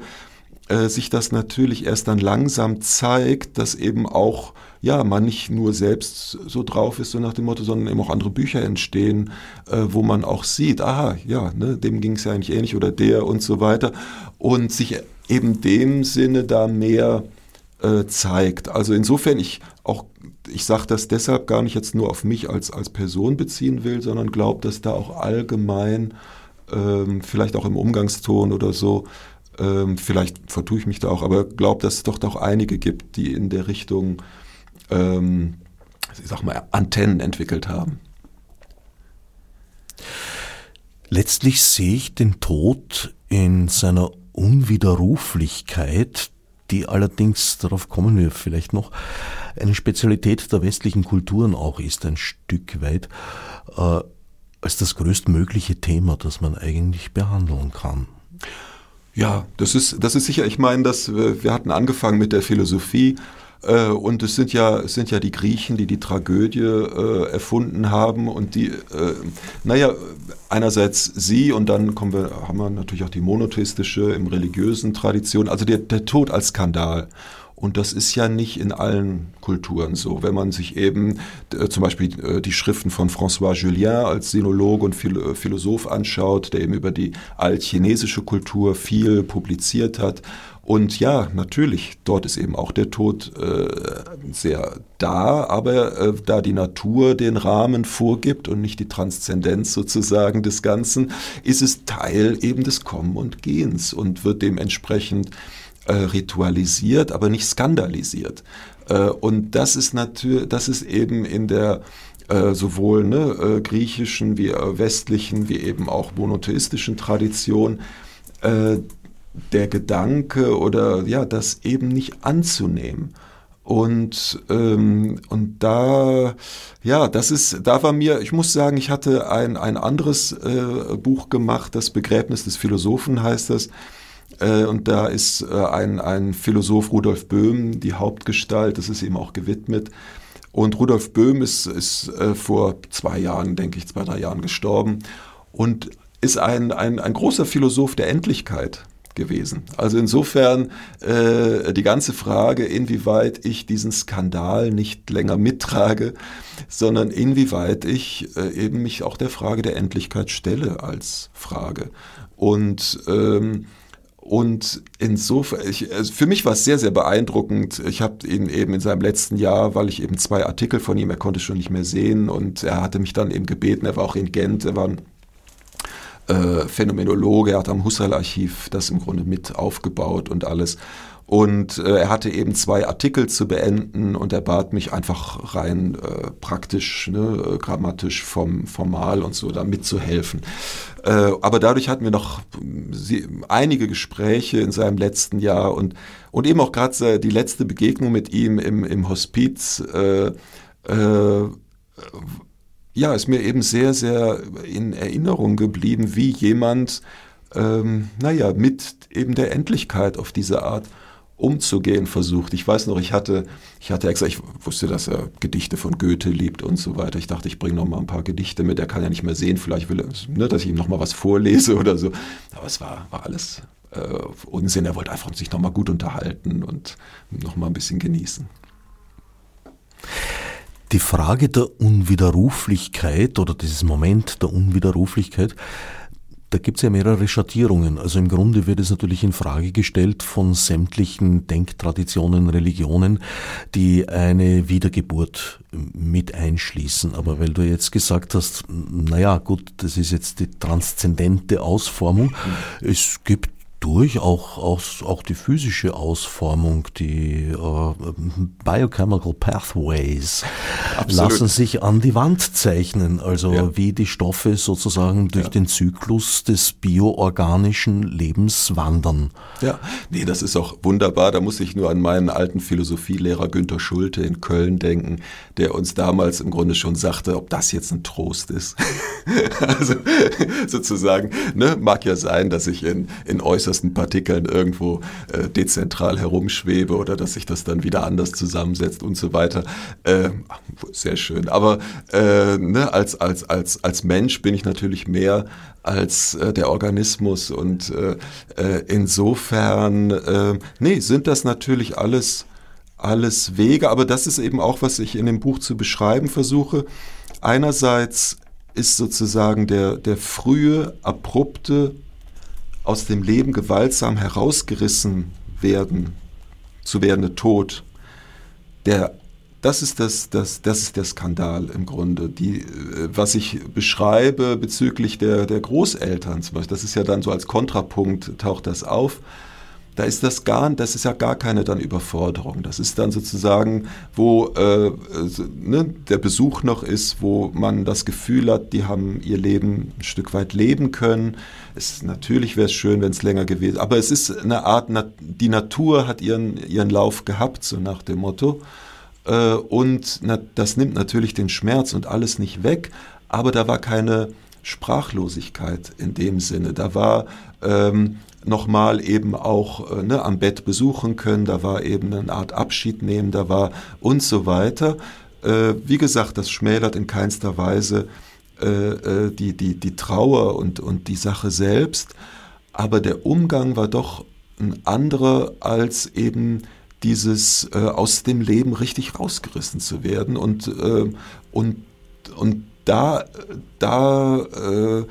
äh, sich das natürlich erst dann langsam zeigt, dass eben auch ja man nicht nur selbst so drauf ist so nach dem Motto, sondern eben auch andere Bücher entstehen, äh, wo man auch sieht, aha, ja, ne, dem ging es ja eigentlich ähnlich oder der und so weiter und sich eben dem Sinne da mehr äh, zeigt. Also insofern ich auch ich sage das deshalb gar nicht jetzt nur auf mich als, als Person beziehen will, sondern glaube, dass da auch allgemein, ähm, vielleicht auch im Umgangston oder so, ähm, vielleicht vertue ich mich da auch, aber glaube, dass es doch auch einige gibt, die in der Richtung, ähm, ich sag mal, Antennen entwickelt haben. Letztlich sehe ich den Tod in seiner Unwiderruflichkeit, die allerdings, darauf kommen wir vielleicht noch, eine Spezialität der westlichen Kulturen auch ist, ein Stück weit, äh, als das größtmögliche Thema, das man eigentlich behandeln kann. Ja, das ist, das ist sicher, ich meine, dass wir, wir hatten angefangen mit der Philosophie äh, und es sind ja, es sind ja die Griechen, die die Tragödie äh, erfunden haben und die, äh, naja, einerseits sie und dann kommen wir, haben wir natürlich auch die monotheistische im religiösen Tradition, also der, der Tod als Skandal. Und das ist ja nicht in allen Kulturen so. Wenn man sich eben äh, zum Beispiel äh, die Schriften von François Julien als Sinologe und Phil äh, Philosoph anschaut, der eben über die altchinesische Kultur viel publiziert hat. Und ja, natürlich, dort ist eben auch der Tod äh, sehr da, aber äh, da die Natur den Rahmen vorgibt und nicht die Transzendenz sozusagen des Ganzen, ist es Teil eben des Kommen und Gehens und wird dementsprechend äh, ritualisiert, aber nicht skandalisiert. Äh, und das ist natürlich, das ist eben in der äh, sowohl ne, äh, griechischen wie westlichen wie eben auch monotheistischen Tradition der Gedanke oder ja, das eben nicht anzunehmen. Und, ähm, und da, ja, das ist, da war mir, ich muss sagen, ich hatte ein, ein anderes äh, Buch gemacht, das Begräbnis des Philosophen heißt das. Äh, und da ist äh, ein, ein Philosoph Rudolf Böhm die Hauptgestalt, das ist ihm auch gewidmet. Und Rudolf Böhm ist, ist äh, vor zwei Jahren, denke ich, zwei, drei Jahren gestorben und ist ein, ein, ein großer Philosoph der Endlichkeit gewesen. Also insofern äh, die ganze Frage, inwieweit ich diesen Skandal nicht länger mittrage, sondern inwieweit ich äh, eben mich auch der Frage der Endlichkeit stelle als Frage. Und ähm, und insofern, ich, also für mich war es sehr, sehr beeindruckend. Ich habe ihn eben in seinem letzten Jahr, weil ich eben zwei Artikel von ihm, er konnte schon nicht mehr sehen und er hatte mich dann eben gebeten, er war auch in Gent, er war ein äh, Phänomenologe, er hat am Husserl-Archiv das im Grunde mit aufgebaut und alles. Und äh, er hatte eben zwei Artikel zu beenden und er bat mich einfach rein äh, praktisch, ne, äh, grammatisch, vom, formal und so da mitzuhelfen. Äh, aber dadurch hatten wir noch sie, einige Gespräche in seinem letzten Jahr und, und eben auch gerade die letzte Begegnung mit ihm im, im Hospiz. Äh, äh, ja, ist mir eben sehr, sehr in Erinnerung geblieben, wie jemand, ähm, naja, mit eben der Endlichkeit auf diese Art umzugehen versucht. Ich weiß noch, ich hatte, ich hatte extra, ich wusste, dass er Gedichte von Goethe liebt und so weiter. Ich dachte, ich bringe noch mal ein paar Gedichte mit. Er kann ja nicht mehr sehen, vielleicht will er, ne, dass ich ihm noch mal was vorlese oder so. Aber es war, war alles äh, Unsinn. Er wollte einfach sich noch mal gut unterhalten und noch mal ein bisschen genießen. Die Frage der Unwiderruflichkeit oder dieses Moment der Unwiderruflichkeit da gibt es ja mehrere Schattierungen. Also im Grunde wird es natürlich in Frage gestellt von sämtlichen Denktraditionen, Religionen, die eine Wiedergeburt mit einschließen. Aber weil du jetzt gesagt hast, naja, gut, das ist jetzt die transzendente Ausformung. Es gibt durch auch, auch, auch die physische Ausformung, die uh, Biochemical Pathways Absolut. lassen sich an die Wand zeichnen, also ja. wie die Stoffe sozusagen durch ja. den Zyklus des bioorganischen Lebens wandern. Ja, nee, das ist auch wunderbar. Da muss ich nur an meinen alten Philosophielehrer Günter Schulte in Köln denken, der uns damals im Grunde schon sagte, ob das jetzt ein Trost ist. (laughs) also sozusagen, ne, mag ja sein, dass ich in, in äußerst äußersten Partikeln irgendwo äh, dezentral herumschwebe oder dass sich das dann wieder anders zusammensetzt und so weiter. Äh, sehr schön. Aber äh, ne, als, als, als, als Mensch bin ich natürlich mehr als äh, der Organismus und äh, äh, insofern, äh, nee, sind das natürlich alles alles Wege, aber das ist eben auch, was ich in dem Buch zu beschreiben versuche. Einerseits ist sozusagen der, der frühe, abrupte aus dem Leben gewaltsam herausgerissen werden, zu werdende Tod, der, das ist das, das, das ist der Skandal im Grunde. Die, äh, was ich beschreibe bezüglich der, der Großeltern zum Beispiel, das ist ja dann so als Kontrapunkt, taucht das auf da ist das gar, das ist ja gar keine dann Überforderung. Das ist dann sozusagen, wo äh, ne, der Besuch noch ist, wo man das Gefühl hat, die haben ihr Leben ein Stück weit leben können. Es, natürlich wäre es schön, wenn es länger gewesen, aber es ist eine Art, die Natur hat ihren, ihren Lauf gehabt, so nach dem Motto. Äh, und das nimmt natürlich den Schmerz und alles nicht weg, aber da war keine Sprachlosigkeit in dem Sinne. Da war ähm, nochmal eben auch äh, ne, am Bett besuchen können, da war eben eine Art Abschied nehmen, da war und so weiter. Äh, wie gesagt, das schmälert in keinster Weise äh, äh, die, die, die Trauer und, und die Sache selbst, aber der Umgang war doch ein anderer als eben dieses äh, aus dem Leben richtig rausgerissen zu werden und, äh, und, und da, da äh,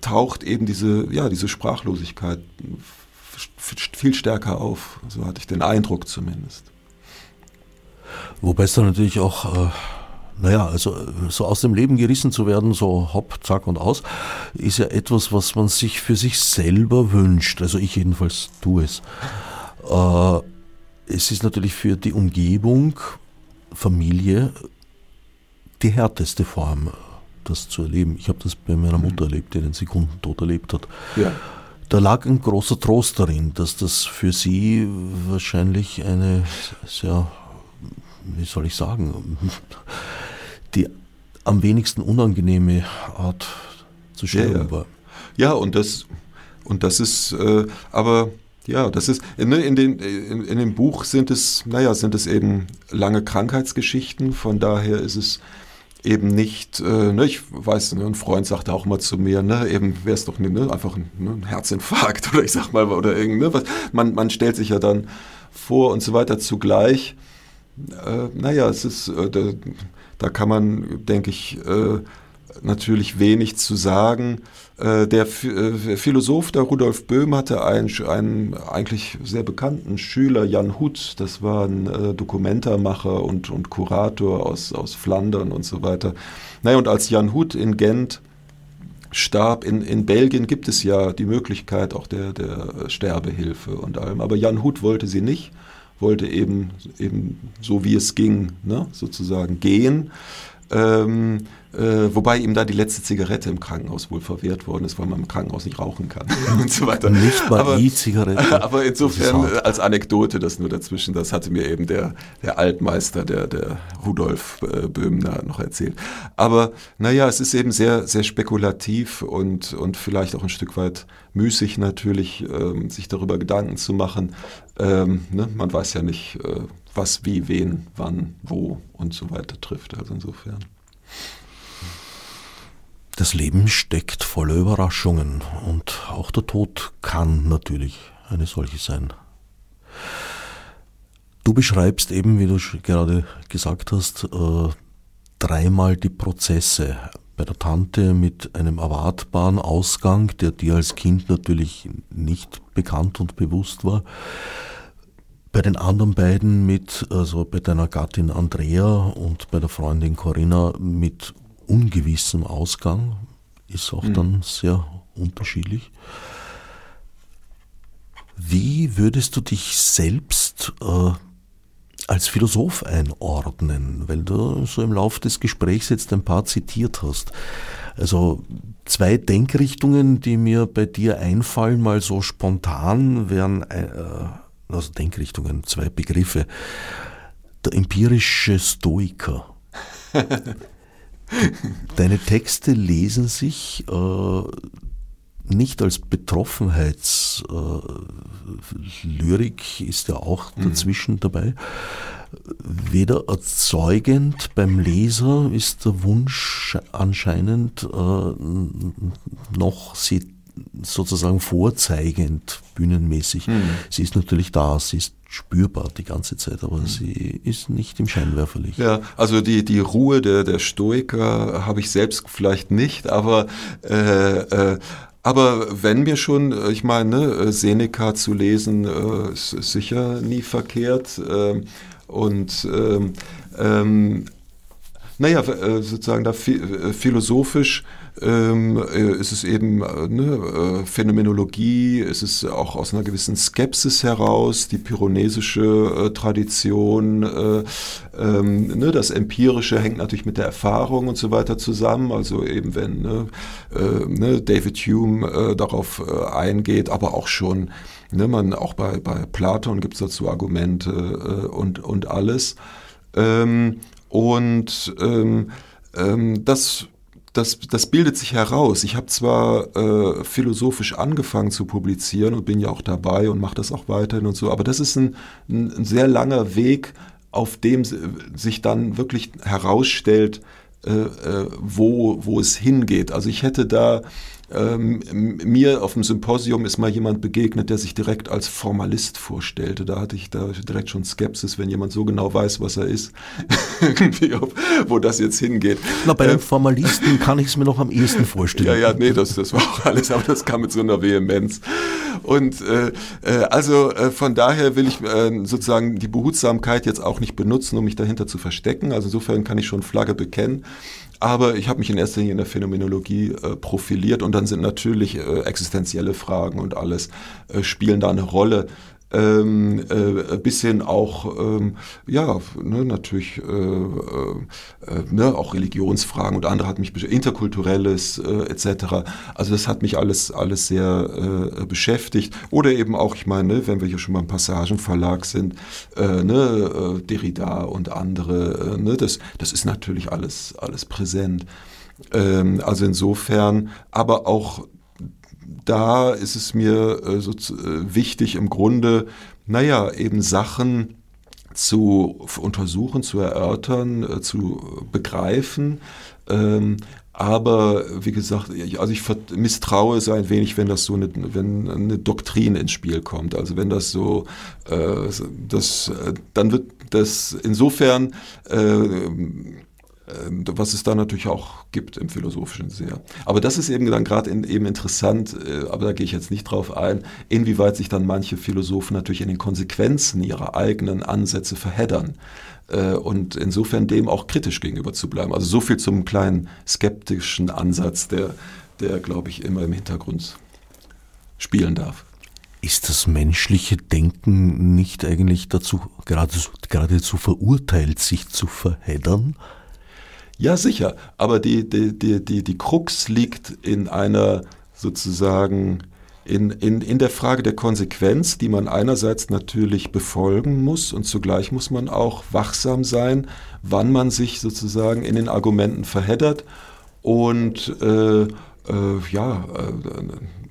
taucht eben diese, ja, diese Sprachlosigkeit viel stärker auf. So hatte ich den Eindruck zumindest. Wobei es dann natürlich auch, äh, naja, also so aus dem Leben gerissen zu werden, so hopp, zack und aus, ist ja etwas, was man sich für sich selber wünscht. Also ich jedenfalls tue es. Äh, es ist natürlich für die Umgebung, Familie, die härteste Form das zu erleben. Ich habe das bei meiner mhm. Mutter erlebt, die den Sekundentod erlebt hat. Ja. Da lag ein großer Trost darin, dass das für sie wahrscheinlich eine sehr, wie soll ich sagen, die am wenigsten unangenehme Art zu sterben ja, ja. war. Ja, und das, und das ist, äh, aber ja, das ist, ne, in, den, in, in dem Buch sind es, naja, sind es eben lange Krankheitsgeschichten, von daher ist es eben nicht, äh, ne, ich weiß, ne, ein Freund sagte auch mal zu mir, ne, eben wäre es doch ne, ne, einfach ein, ne, ein, Herzinfarkt (laughs) oder ich sag mal, oder irgend, ne, was, man, man stellt sich ja dann vor und so weiter zugleich. Äh, naja, es ist, äh, da, da, kann man, denke ich, äh, natürlich wenig zu sagen. Äh, der äh, Philosoph, der Rudolf Böhm, hatte einen, einen eigentlich sehr bekannten Schüler, Jan Hut, das war ein äh, Dokumentarmacher und, und Kurator aus, aus Flandern und so weiter. Naja, und als Jan Hut in Gent starb, in, in Belgien gibt es ja die Möglichkeit auch der, der Sterbehilfe und allem, aber Jan Hut wollte sie nicht, wollte eben, eben so wie es ging, ne, sozusagen gehen. Ähm, äh, wobei ihm da die letzte Zigarette im Krankenhaus wohl verwehrt worden ist, weil man im Krankenhaus nicht rauchen kann (laughs) und so weiter. Nicht mal aber, E-Zigarette. (laughs) Aber insofern als Anekdote das nur dazwischen, das hatte mir eben der, der Altmeister, der, der Rudolf äh, Böhmner noch erzählt. Aber naja, es ist eben sehr, sehr spekulativ und, und vielleicht auch ein Stück weit müßig natürlich, ähm, sich darüber Gedanken zu machen. Ähm, ne? Man weiß ja nicht, äh, was, wie, wen, wann, wo und so weiter trifft. Also insofern. Das Leben steckt voller Überraschungen und auch der Tod kann natürlich eine solche sein. Du beschreibst eben, wie du gerade gesagt hast, äh, dreimal die Prozesse. Bei der Tante mit einem erwartbaren Ausgang, der dir als Kind natürlich nicht bekannt und bewusst war. Bei den anderen beiden mit, also bei deiner Gattin Andrea und bei der Freundin Corinna mit ungewissem Ausgang, ist auch mhm. dann sehr unterschiedlich. Wie würdest du dich selbst äh, als Philosoph einordnen, weil du so im Laufe des Gesprächs jetzt ein paar zitiert hast? Also zwei Denkrichtungen, die mir bei dir einfallen, mal so spontan, wären äh, also Denkrichtungen, zwei Begriffe. Der empirische Stoiker. (laughs) (laughs) Deine Texte lesen sich äh, nicht als Betroffenheitslyrik, äh, ist ja auch mhm. dazwischen mhm. dabei. Weder erzeugend beim Leser ist der Wunsch anscheinend, äh, noch sie sozusagen vorzeigend, bühnenmäßig. Mhm. Sie ist natürlich da, sie ist spürbar die ganze Zeit, aber mhm. sie ist nicht im Scheinwerferlicht. Ja, also die, die Ruhe der, der Stoiker habe ich selbst vielleicht nicht, aber äh, äh, aber wenn mir schon, äh, ich meine, ne, Seneca zu lesen, äh, ist sicher nie verkehrt. Äh, und ähm, ähm, naja, äh, sozusagen da philosophisch ähm, äh, ist es eben äh, ne, äh, Phänomenologie, ist es auch aus einer gewissen Skepsis heraus, die pyronesische äh, Tradition, äh, ähm, ne, das Empirische hängt natürlich mit der Erfahrung und so weiter zusammen. Also eben wenn ne, äh, ne, David Hume darauf eingeht, aber auch schon Ne, man, auch bei, bei Platon gibt es dazu Argumente und, und alles. Ähm, und ähm, ähm, das das, das bildet sich heraus. Ich habe zwar äh, philosophisch angefangen zu publizieren und bin ja auch dabei und mache das auch weiterhin und so, aber das ist ein, ein, sehr langer Weg, auf dem sich dann wirklich herausstellt, äh, äh, wo, wo es hingeht. Also ich hätte da ähm, mir auf dem Symposium ist mal jemand begegnet, der sich direkt als Formalist vorstellte. Da hatte ich da direkt schon Skepsis, wenn jemand so genau weiß, was er ist, (laughs) ob, wo das jetzt hingeht. Na, bei den ähm, Formalisten kann ich es mir noch am ehesten vorstellen. Ja, ja, nee, das, das war auch alles, aber das kam mit so einer Vehemenz. Und äh, äh, also äh, von daher will ich äh, sozusagen die Behutsamkeit jetzt auch nicht benutzen, um mich dahinter zu verstecken. Also insofern kann ich schon Flagge bekennen. Aber ich habe mich in erster Linie in der Phänomenologie äh, profiliert und dann sind natürlich äh, existenzielle Fragen und alles äh, spielen da eine Rolle ähm, äh, bis auch, ähm, ja, ne, natürlich äh, äh, ne, auch Religionsfragen und andere hat mich interkulturelles äh, etc. Also das hat mich alles alles sehr äh, beschäftigt oder eben auch, ich meine, wenn wir hier schon beim Passagenverlag sind, äh, ne, Derrida und andere, ne, das das ist natürlich alles alles präsent. Ähm, also insofern, aber auch da ist es mir äh, so äh, wichtig im Grunde, naja, eben Sachen zu untersuchen, zu erörtern, äh, zu begreifen. Ähm, aber wie gesagt, also ich misstraue es ein wenig, wenn das so eine, wenn eine Doktrin ins Spiel kommt. Also wenn das so, äh, das, äh, dann wird das insofern äh, was es da natürlich auch gibt im philosophischen sehr. Aber das ist eben dann gerade eben interessant, äh, aber da gehe ich jetzt nicht drauf ein, inwieweit sich dann manche Philosophen natürlich in den Konsequenzen ihrer eigenen Ansätze verheddern äh, und insofern dem auch kritisch gegenüber zu bleiben. Also so viel zum kleinen skeptischen Ansatz, der, der glaube ich, immer im Hintergrund spielen darf. Ist das menschliche Denken nicht eigentlich dazu geradezu, geradezu verurteilt, sich zu verheddern? Ja, sicher. Aber die, die, die, die, die Krux liegt in einer sozusagen in, in, in der Frage der Konsequenz, die man einerseits natürlich befolgen muss und zugleich muss man auch wachsam sein, wann man sich sozusagen in den Argumenten verheddert und äh, äh, ja, äh,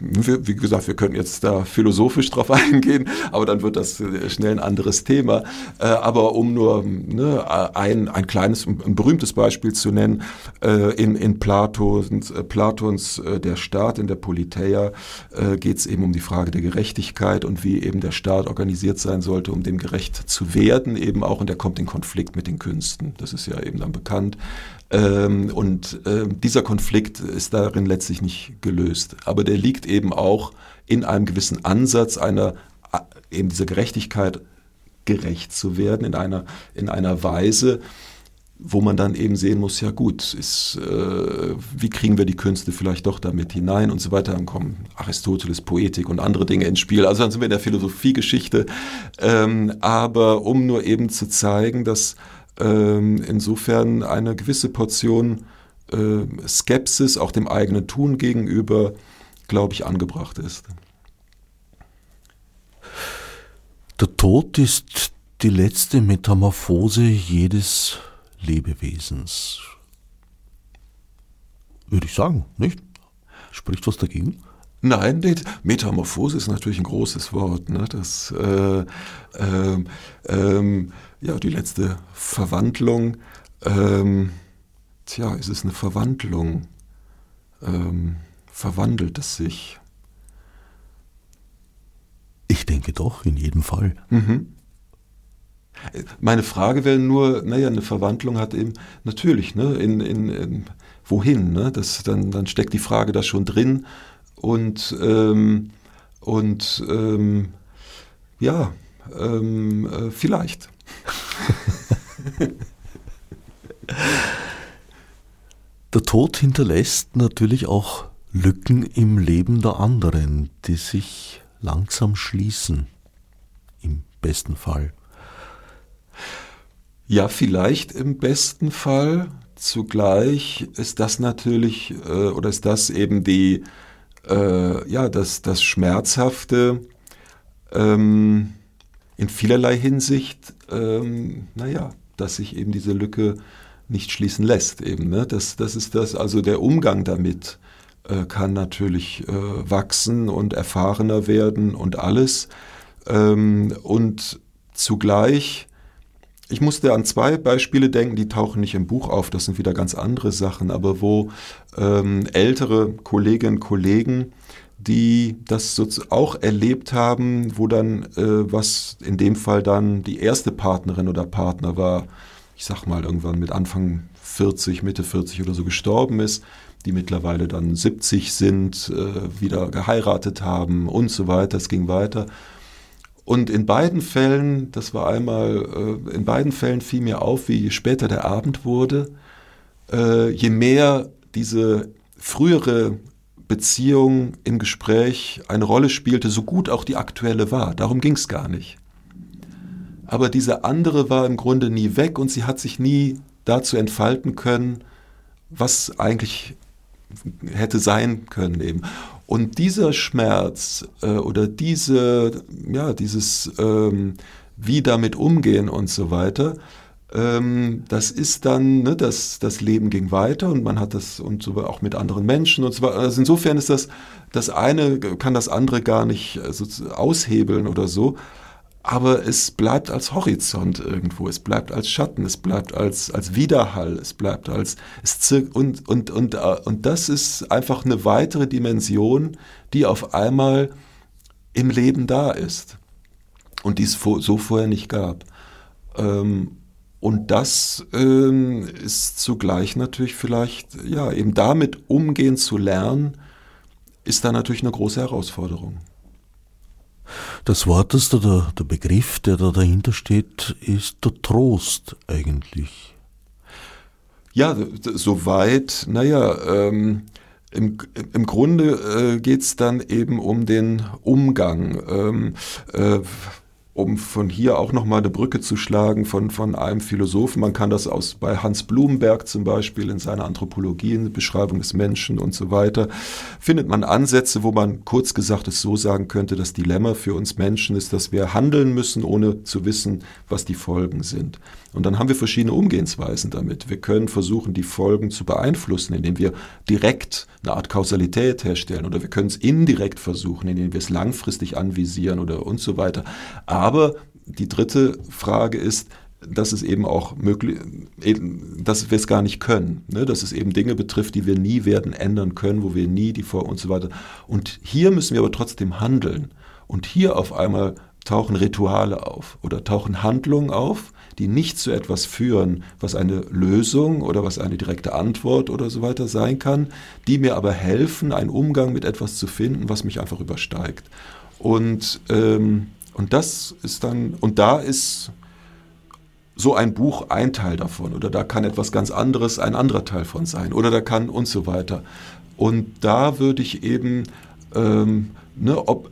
wie gesagt, wir könnten jetzt da philosophisch drauf (laughs) eingehen, aber dann wird das äh, schnell ein anderes Thema. Äh, aber um nur ne, ein, ein kleines, ein berühmtes Beispiel zu nennen, äh, in, in Platons, Platons Der Staat, in der Politeia, geht es eben um die Frage der Gerechtigkeit und wie eben der Staat organisiert sein sollte, um dem gerecht zu werden, eben auch, und er kommt in Konflikt mit den Künsten. Das ist ja eben dann bekannt. Ähm, und äh, dieser Konflikt ist darin letztlich nicht gelöst. Aber der liegt eben auch in einem gewissen Ansatz einer eben dieser Gerechtigkeit gerecht zu werden in einer in einer Weise, wo man dann eben sehen muss, ja gut, ist, äh, wie kriegen wir die Künste vielleicht doch damit hinein und so weiter. Dann kommen Aristoteles, Poetik und andere Dinge ins Spiel. Also dann sind wir in der Philosophiegeschichte. Ähm, aber um nur eben zu zeigen, dass ähm, insofern eine gewisse Portion äh, Skepsis auch dem eigenen Tun gegenüber, glaube ich, angebracht ist. Der Tod ist die letzte Metamorphose jedes Lebewesens. Würde ich sagen, nicht? Spricht was dagegen? Nein, Metamorphose ist natürlich ein großes Wort. Ne? Das, äh, äh, äh, ja, die letzte Verwandlung. Ähm, tja, ist es eine Verwandlung? Ähm, verwandelt es sich? Ich denke doch, in jedem Fall. Mhm. Meine Frage wäre nur, naja, eine Verwandlung hat eben natürlich, ne, in, in, in wohin, ne? Das, dann, dann steckt die Frage da schon drin und, ähm, und ähm, ja, ähm, äh, vielleicht. Der Tod hinterlässt natürlich auch Lücken im Leben der anderen, die sich langsam schließen, im besten Fall. Ja, vielleicht im besten Fall. Zugleich ist das natürlich, äh, oder ist das eben die, äh, ja, das, das Schmerzhafte, ähm, in vielerlei Hinsicht, ähm, naja, dass sich eben diese Lücke nicht schließen lässt. Eben, ne? das, das ist das, also der Umgang damit äh, kann natürlich äh, wachsen und erfahrener werden und alles. Ähm, und zugleich ich musste an zwei Beispiele denken, die tauchen nicht im Buch auf, das sind wieder ganz andere Sachen, aber wo ähm, ältere Kolleginnen und Kollegen, die das auch erlebt haben, wo dann, äh, was in dem Fall dann die erste Partnerin oder Partner war, ich sag mal irgendwann mit Anfang 40, Mitte 40 oder so gestorben ist, die mittlerweile dann 70 sind, äh, wieder geheiratet haben und so weiter. Es ging weiter. Und in beiden Fällen, das war einmal, äh, in beiden Fällen fiel mir auf, wie je später der Abend wurde, äh, je mehr diese frühere Beziehung im Gespräch eine Rolle spielte, so gut auch die aktuelle war. Darum ging es gar nicht. Aber diese andere war im Grunde nie weg und sie hat sich nie dazu entfalten können, was eigentlich hätte sein können eben. Und dieser Schmerz äh, oder diese, ja, dieses ähm, wie damit umgehen und so weiter, ähm, das ist dann, ne, das, das Leben ging weiter und man hat das und so auch mit anderen Menschen und so weiter. Also insofern ist das, das eine kann das andere gar nicht also aushebeln oder so aber es bleibt als Horizont irgendwo, es bleibt als Schatten, es bleibt als, als Widerhall, es bleibt als es und, und, und, äh, und das ist einfach eine weitere Dimension, die auf einmal im Leben da ist und die es so vorher nicht gab. Ähm, und das ähm, ist zugleich natürlich vielleicht, ja, eben damit umgehen zu lernen, ist da natürlich eine große Herausforderung. Das Wort, das da der, der Begriff, der da dahinter steht, ist der Trost eigentlich. Ja, soweit, naja, ähm, im, im Grunde äh, geht es dann eben um den Umgang. Ähm, äh, um von hier auch nochmal eine Brücke zu schlagen von, von einem Philosophen. Man kann das aus bei Hans Blumenberg zum Beispiel in seiner Anthropologie, in der Beschreibung des Menschen und so weiter, findet man Ansätze, wo man kurz gesagt es so sagen könnte, das Dilemma für uns Menschen ist, dass wir handeln müssen, ohne zu wissen, was die Folgen sind. Und dann haben wir verschiedene Umgehensweisen damit. Wir können versuchen, die Folgen zu beeinflussen, indem wir direkt eine Art Kausalität herstellen oder wir können es indirekt versuchen, indem wir es langfristig anvisieren oder und so weiter. Aber die dritte Frage ist, dass es eben auch möglich, dass wir es gar nicht können, ne? dass es eben Dinge betrifft, die wir nie werden ändern können, wo wir nie die Vor und so weiter. Und hier müssen wir aber trotzdem handeln. Und hier auf einmal tauchen Rituale auf oder tauchen Handlungen auf, die nicht zu etwas führen, was eine Lösung oder was eine direkte Antwort oder so weiter sein kann, die mir aber helfen, einen Umgang mit etwas zu finden, was mich einfach übersteigt. Und, ähm, und das ist dann, und da ist so ein Buch ein Teil davon oder da kann etwas ganz anderes ein anderer Teil von sein oder da kann und so weiter. Und da würde ich eben, ähm, ne, ob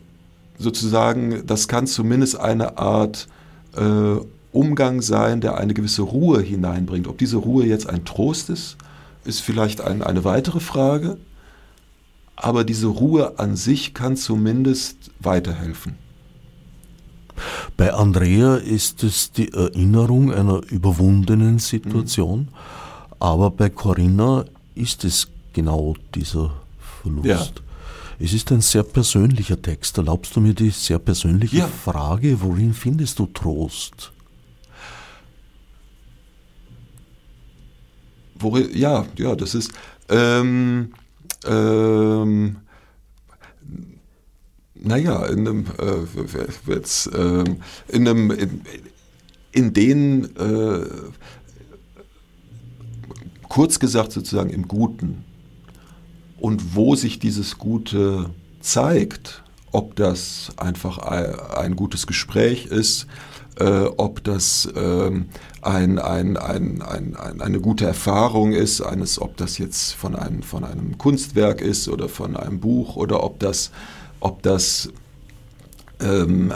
sozusagen, das kann zumindest eine Art äh, Umgang sein, der eine gewisse Ruhe hineinbringt. Ob diese Ruhe jetzt ein Trost ist, ist vielleicht ein, eine weitere Frage. Aber diese Ruhe an sich kann zumindest weiterhelfen. Bei Andrea ist es die Erinnerung einer überwundenen Situation, mhm. aber bei Corinna ist es genau dieser Verlust. Ja. Es ist ein sehr persönlicher Text. Erlaubst du mir die sehr persönliche ja. Frage, worin findest du Trost? Worin, ja, ja, das ist ähm, ähm, naja, in einem, äh, jetzt, äh, in einem, in, in den, äh, kurz gesagt sozusagen im Guten. Und wo sich dieses Gute zeigt, ob das einfach ein gutes Gespräch ist, äh, ob das ähm, ein, ein, ein, eine gute Erfahrung ist, eines, ob das jetzt von einem, von einem Kunstwerk ist oder von einem Buch oder ob das, ob das ähm,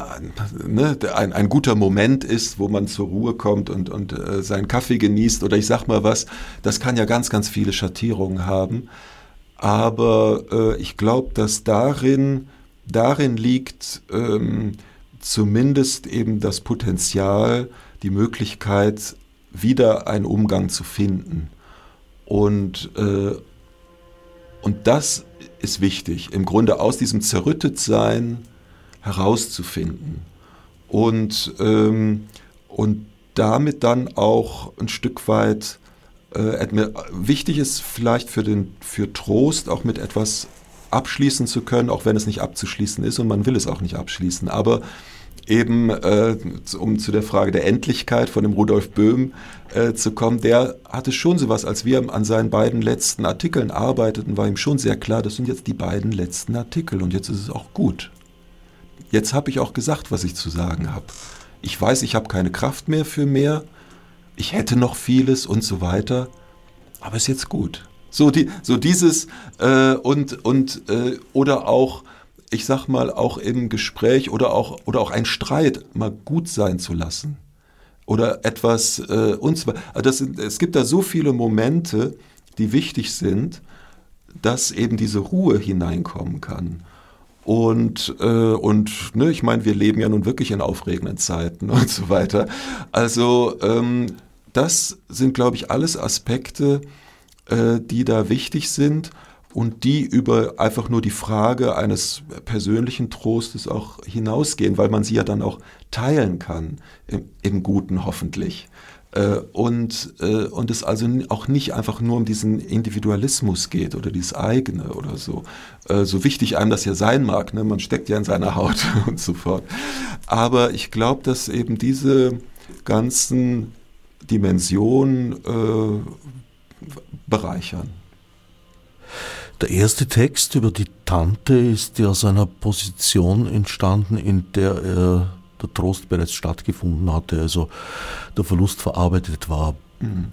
ne, ein, ein guter Moment ist, wo man zur Ruhe kommt und, und äh, seinen Kaffee genießt oder ich sag mal was, das kann ja ganz, ganz viele Schattierungen haben. Aber äh, ich glaube, dass darin, darin liegt ähm, zumindest eben das Potenzial, die Möglichkeit, wieder einen Umgang zu finden. Und, äh, und das ist wichtig, im Grunde aus diesem Zerrüttetsein herauszufinden. Und, ähm, und damit dann auch ein Stück weit äh, wichtig ist vielleicht für den für Trost auch mit etwas abschließen zu können, auch wenn es nicht abzuschließen ist und man will es auch nicht abschließen. Aber eben, äh, um zu der Frage der Endlichkeit von dem Rudolf Böhm äh, zu kommen, der hatte schon sowas, als wir an seinen beiden letzten Artikeln arbeiteten, war ihm schon sehr klar, das sind jetzt die beiden letzten Artikel und jetzt ist es auch gut. Jetzt habe ich auch gesagt, was ich zu sagen habe. Ich weiß, ich habe keine Kraft mehr für mehr, ich hätte noch vieles und so weiter, aber ist jetzt gut. So, die, so dieses äh, und, und äh, oder auch, ich sag mal, auch im Gespräch oder auch, oder auch ein Streit mal gut sein zu lassen. Oder etwas äh, und so also Es gibt da so viele Momente, die wichtig sind, dass eben diese Ruhe hineinkommen kann. Und, äh, und ne, ich meine, wir leben ja nun wirklich in aufregenden Zeiten (laughs) und so weiter. Also ähm, das sind, glaube ich, alles Aspekte, äh, die da wichtig sind und die über einfach nur die Frage eines persönlichen Trostes auch hinausgehen, weil man sie ja dann auch teilen kann, im, im Guten hoffentlich. Äh, und, äh, und es also auch nicht einfach nur um diesen Individualismus geht oder dieses eigene oder so. Äh, so wichtig einem das ja sein mag, ne? man steckt ja in seiner Haut (laughs) und so fort. Aber ich glaube, dass eben diese ganzen Dimensionen bereichern. Der erste Text über die Tante ist ja aus einer Position entstanden, in der äh, der Trost bereits stattgefunden hatte, also der Verlust verarbeitet war. Mhm.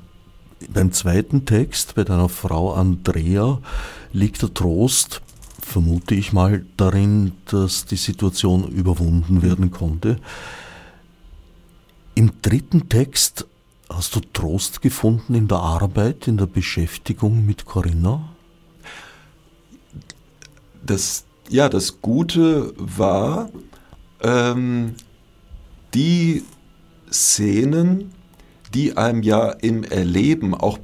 Beim zweiten Text, bei deiner Frau Andrea, liegt der Trost, vermute ich mal, darin, dass die Situation überwunden werden konnte. Im dritten Text Hast du Trost gefunden in der Arbeit, in der Beschäftigung mit Corinna? Das, ja, das Gute war, ähm, die Szenen, die einem ja im Erleben auch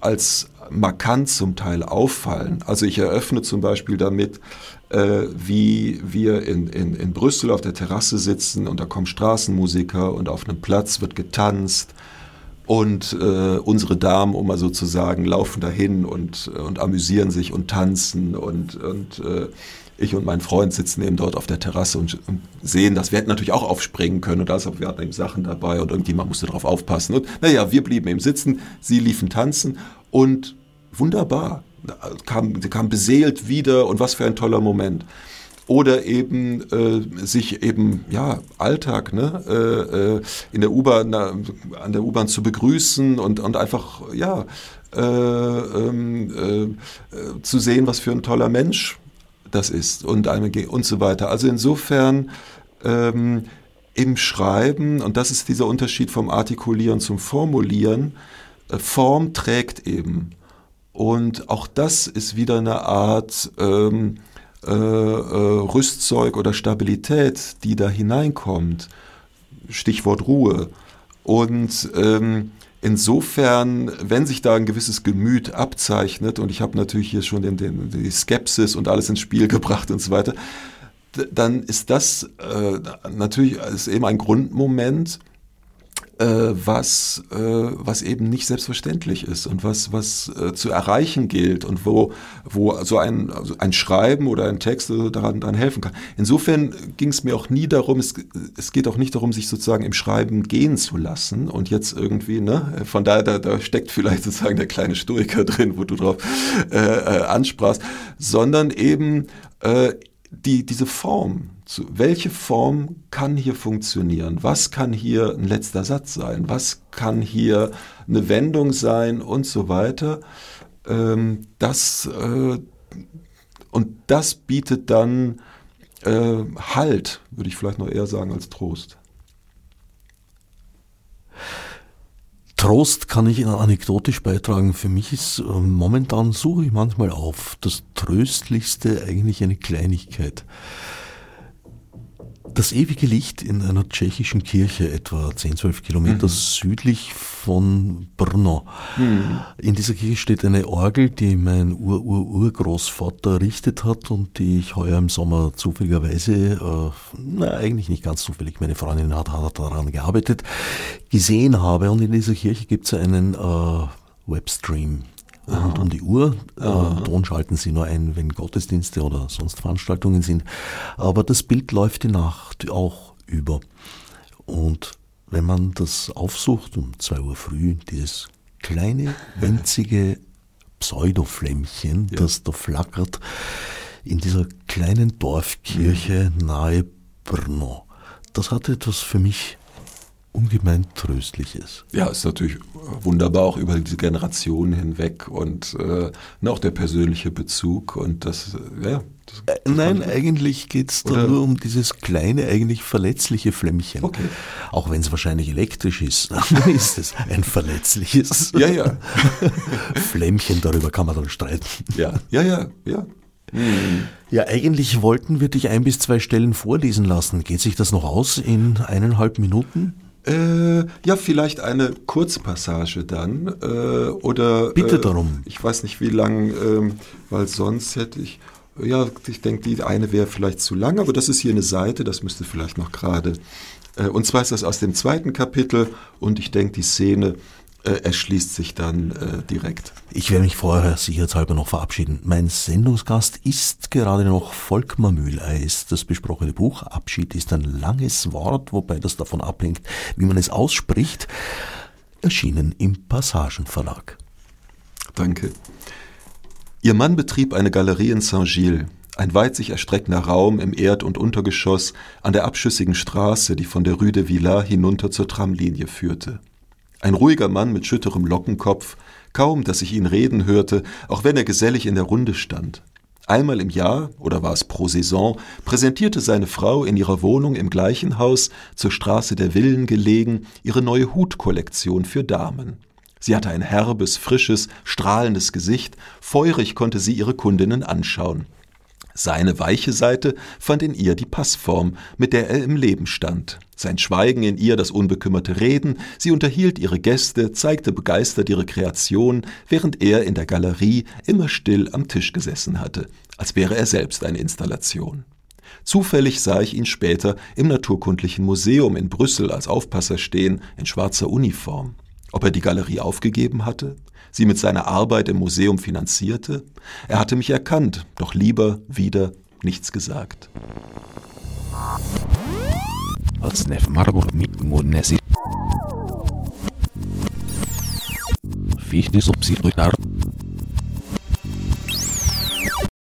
als markant zum Teil auffallen. Also ich eröffne zum Beispiel damit, äh, wie wir in, in, in Brüssel auf der Terrasse sitzen und da kommen Straßenmusiker und auf einem Platz wird getanzt und äh, unsere Damen, um mal so zu sagen, laufen dahin und, und amüsieren sich und tanzen und, und äh, ich und mein Freund sitzen eben dort auf der Terrasse und, und sehen das. Wir hätten natürlich auch aufspringen können und also wir hatten eben Sachen dabei und irgendjemand musste darauf aufpassen. Und naja, wir blieben eben sitzen, sie liefen tanzen und wunderbar kam, kam beseelt wieder und was für ein toller Moment. Oder eben äh, sich eben, ja, Alltag, ne, äh, äh in der U-Bahn, an der U-Bahn zu begrüßen und, und einfach, ja, äh, ähm, äh, zu sehen, was für ein toller Mensch das ist und, eine, und so weiter. Also insofern ähm, im Schreiben, und das ist dieser Unterschied vom Artikulieren zum Formulieren, Form trägt eben. Und auch das ist wieder eine Art ähm, äh, äh, Rüstzeug oder Stabilität, die da hineinkommt. Stichwort Ruhe. Und ähm, insofern, wenn sich da ein gewisses Gemüt abzeichnet, und ich habe natürlich hier schon den, den, die Skepsis und alles ins Spiel (laughs) gebracht und so weiter, dann ist das äh, natürlich ist eben ein Grundmoment, was, äh, was eben nicht selbstverständlich ist und was, was äh, zu erreichen gilt und wo, wo so ein, also ein Schreiben oder ein Text daran, daran helfen kann. Insofern ging es mir auch nie darum, es, es geht auch nicht darum, sich sozusagen im Schreiben gehen zu lassen und jetzt irgendwie, ne, von daher, da, da steckt vielleicht sozusagen der kleine Stoiker (laughs) drin, wo du drauf äh, äh, ansprachst, sondern eben äh, die, diese Form, zu, welche Form kann hier funktionieren? Was kann hier ein letzter Satz sein? Was kann hier eine Wendung sein und so weiter? Ähm, das, äh, und das bietet dann äh, Halt, würde ich vielleicht noch eher sagen, als Trost. Trost kann ich anekdotisch beitragen. Für mich ist äh, momentan suche ich manchmal auf das Tröstlichste eigentlich eine Kleinigkeit. Das ewige Licht in einer tschechischen Kirche, etwa 10, 12 Kilometer mhm. südlich von Brno. Mhm. In dieser Kirche steht eine Orgel, die mein Ur-Ur-Urgroßvater errichtet hat und die ich heuer im Sommer zufälligerweise, äh, na eigentlich nicht ganz zufällig, meine Freundin hat, hat daran gearbeitet, gesehen habe. Und in dieser Kirche gibt es einen äh, Webstream rund um die Uhr. Äh, Ton schalten sie nur ein, wenn Gottesdienste oder sonst Veranstaltungen sind. Aber das Bild läuft die Nacht auch über. Und wenn man das aufsucht um zwei Uhr früh, dieses kleine, winzige (laughs) Pseudoflämmchen, ja. das da flackert, in dieser kleinen Dorfkirche mhm. nahe Brno. Das hat etwas für mich ungemein Tröstliches. Ja, ist natürlich wunderbar auch über diese Generationen hinweg und äh, auch der persönliche Bezug und das, äh, ja. Das, das äh, Nein, eigentlich geht es da nur um dieses kleine, eigentlich verletzliche Flämmchen. Okay. Auch wenn es wahrscheinlich elektrisch ist, (laughs) dann ist es ein verletzliches (laughs) ja, ja. (laughs) Flämmchen, darüber kann man dann streiten. Ja, ja, ja, ja. Ja, eigentlich wollten wir dich ein bis zwei Stellen vorlesen lassen. Geht sich das noch aus in eineinhalb Minuten? Äh, ja, vielleicht eine Kurzpassage dann. Äh, oder. Bitte äh, darum. Ich weiß nicht, wie lang, ähm, weil sonst hätte ich. Ja, ich denke, die eine wäre vielleicht zu lang, aber das ist hier eine Seite, das müsste vielleicht noch gerade. Äh, und zwar ist das aus dem zweiten Kapitel und ich denke, die Szene äh, erschließt sich dann äh, direkt. Ich werde mich vorher sicherheitshalber noch verabschieden. Mein Sendungsgast ist gerade noch Volkmar Mühleis. Das besprochene Buch Abschied ist ein langes Wort, wobei das davon abhängt, wie man es ausspricht. Erschienen im Passagenverlag. Danke. Ihr Mann betrieb eine Galerie in Saint-Gilles, ein weit sich erstreckender Raum im Erd- und Untergeschoss an der abschüssigen Straße, die von der Rue de Villars hinunter zur Tramlinie führte. Ein ruhiger Mann mit schütterem Lockenkopf, kaum, dass ich ihn reden hörte, auch wenn er gesellig in der Runde stand. Einmal im Jahr, oder war es pro Saison, präsentierte seine Frau in ihrer Wohnung im gleichen Haus, zur Straße der Villen gelegen, ihre neue Hutkollektion für Damen. Sie hatte ein herbes, frisches, strahlendes Gesicht, feurig konnte sie ihre Kundinnen anschauen. Seine weiche Seite fand in ihr die Passform, mit der er im Leben stand. Sein Schweigen in ihr das unbekümmerte Reden, sie unterhielt ihre Gäste, zeigte begeistert ihre Kreation, während er in der Galerie immer still am Tisch gesessen hatte, als wäre er selbst eine Installation. Zufällig sah ich ihn später im Naturkundlichen Museum in Brüssel als Aufpasser stehen, in schwarzer Uniform. Ob er die Galerie aufgegeben hatte? sie mit seiner Arbeit im Museum finanzierte? Er hatte mich erkannt, doch lieber wieder nichts gesagt. Fichte subsidiar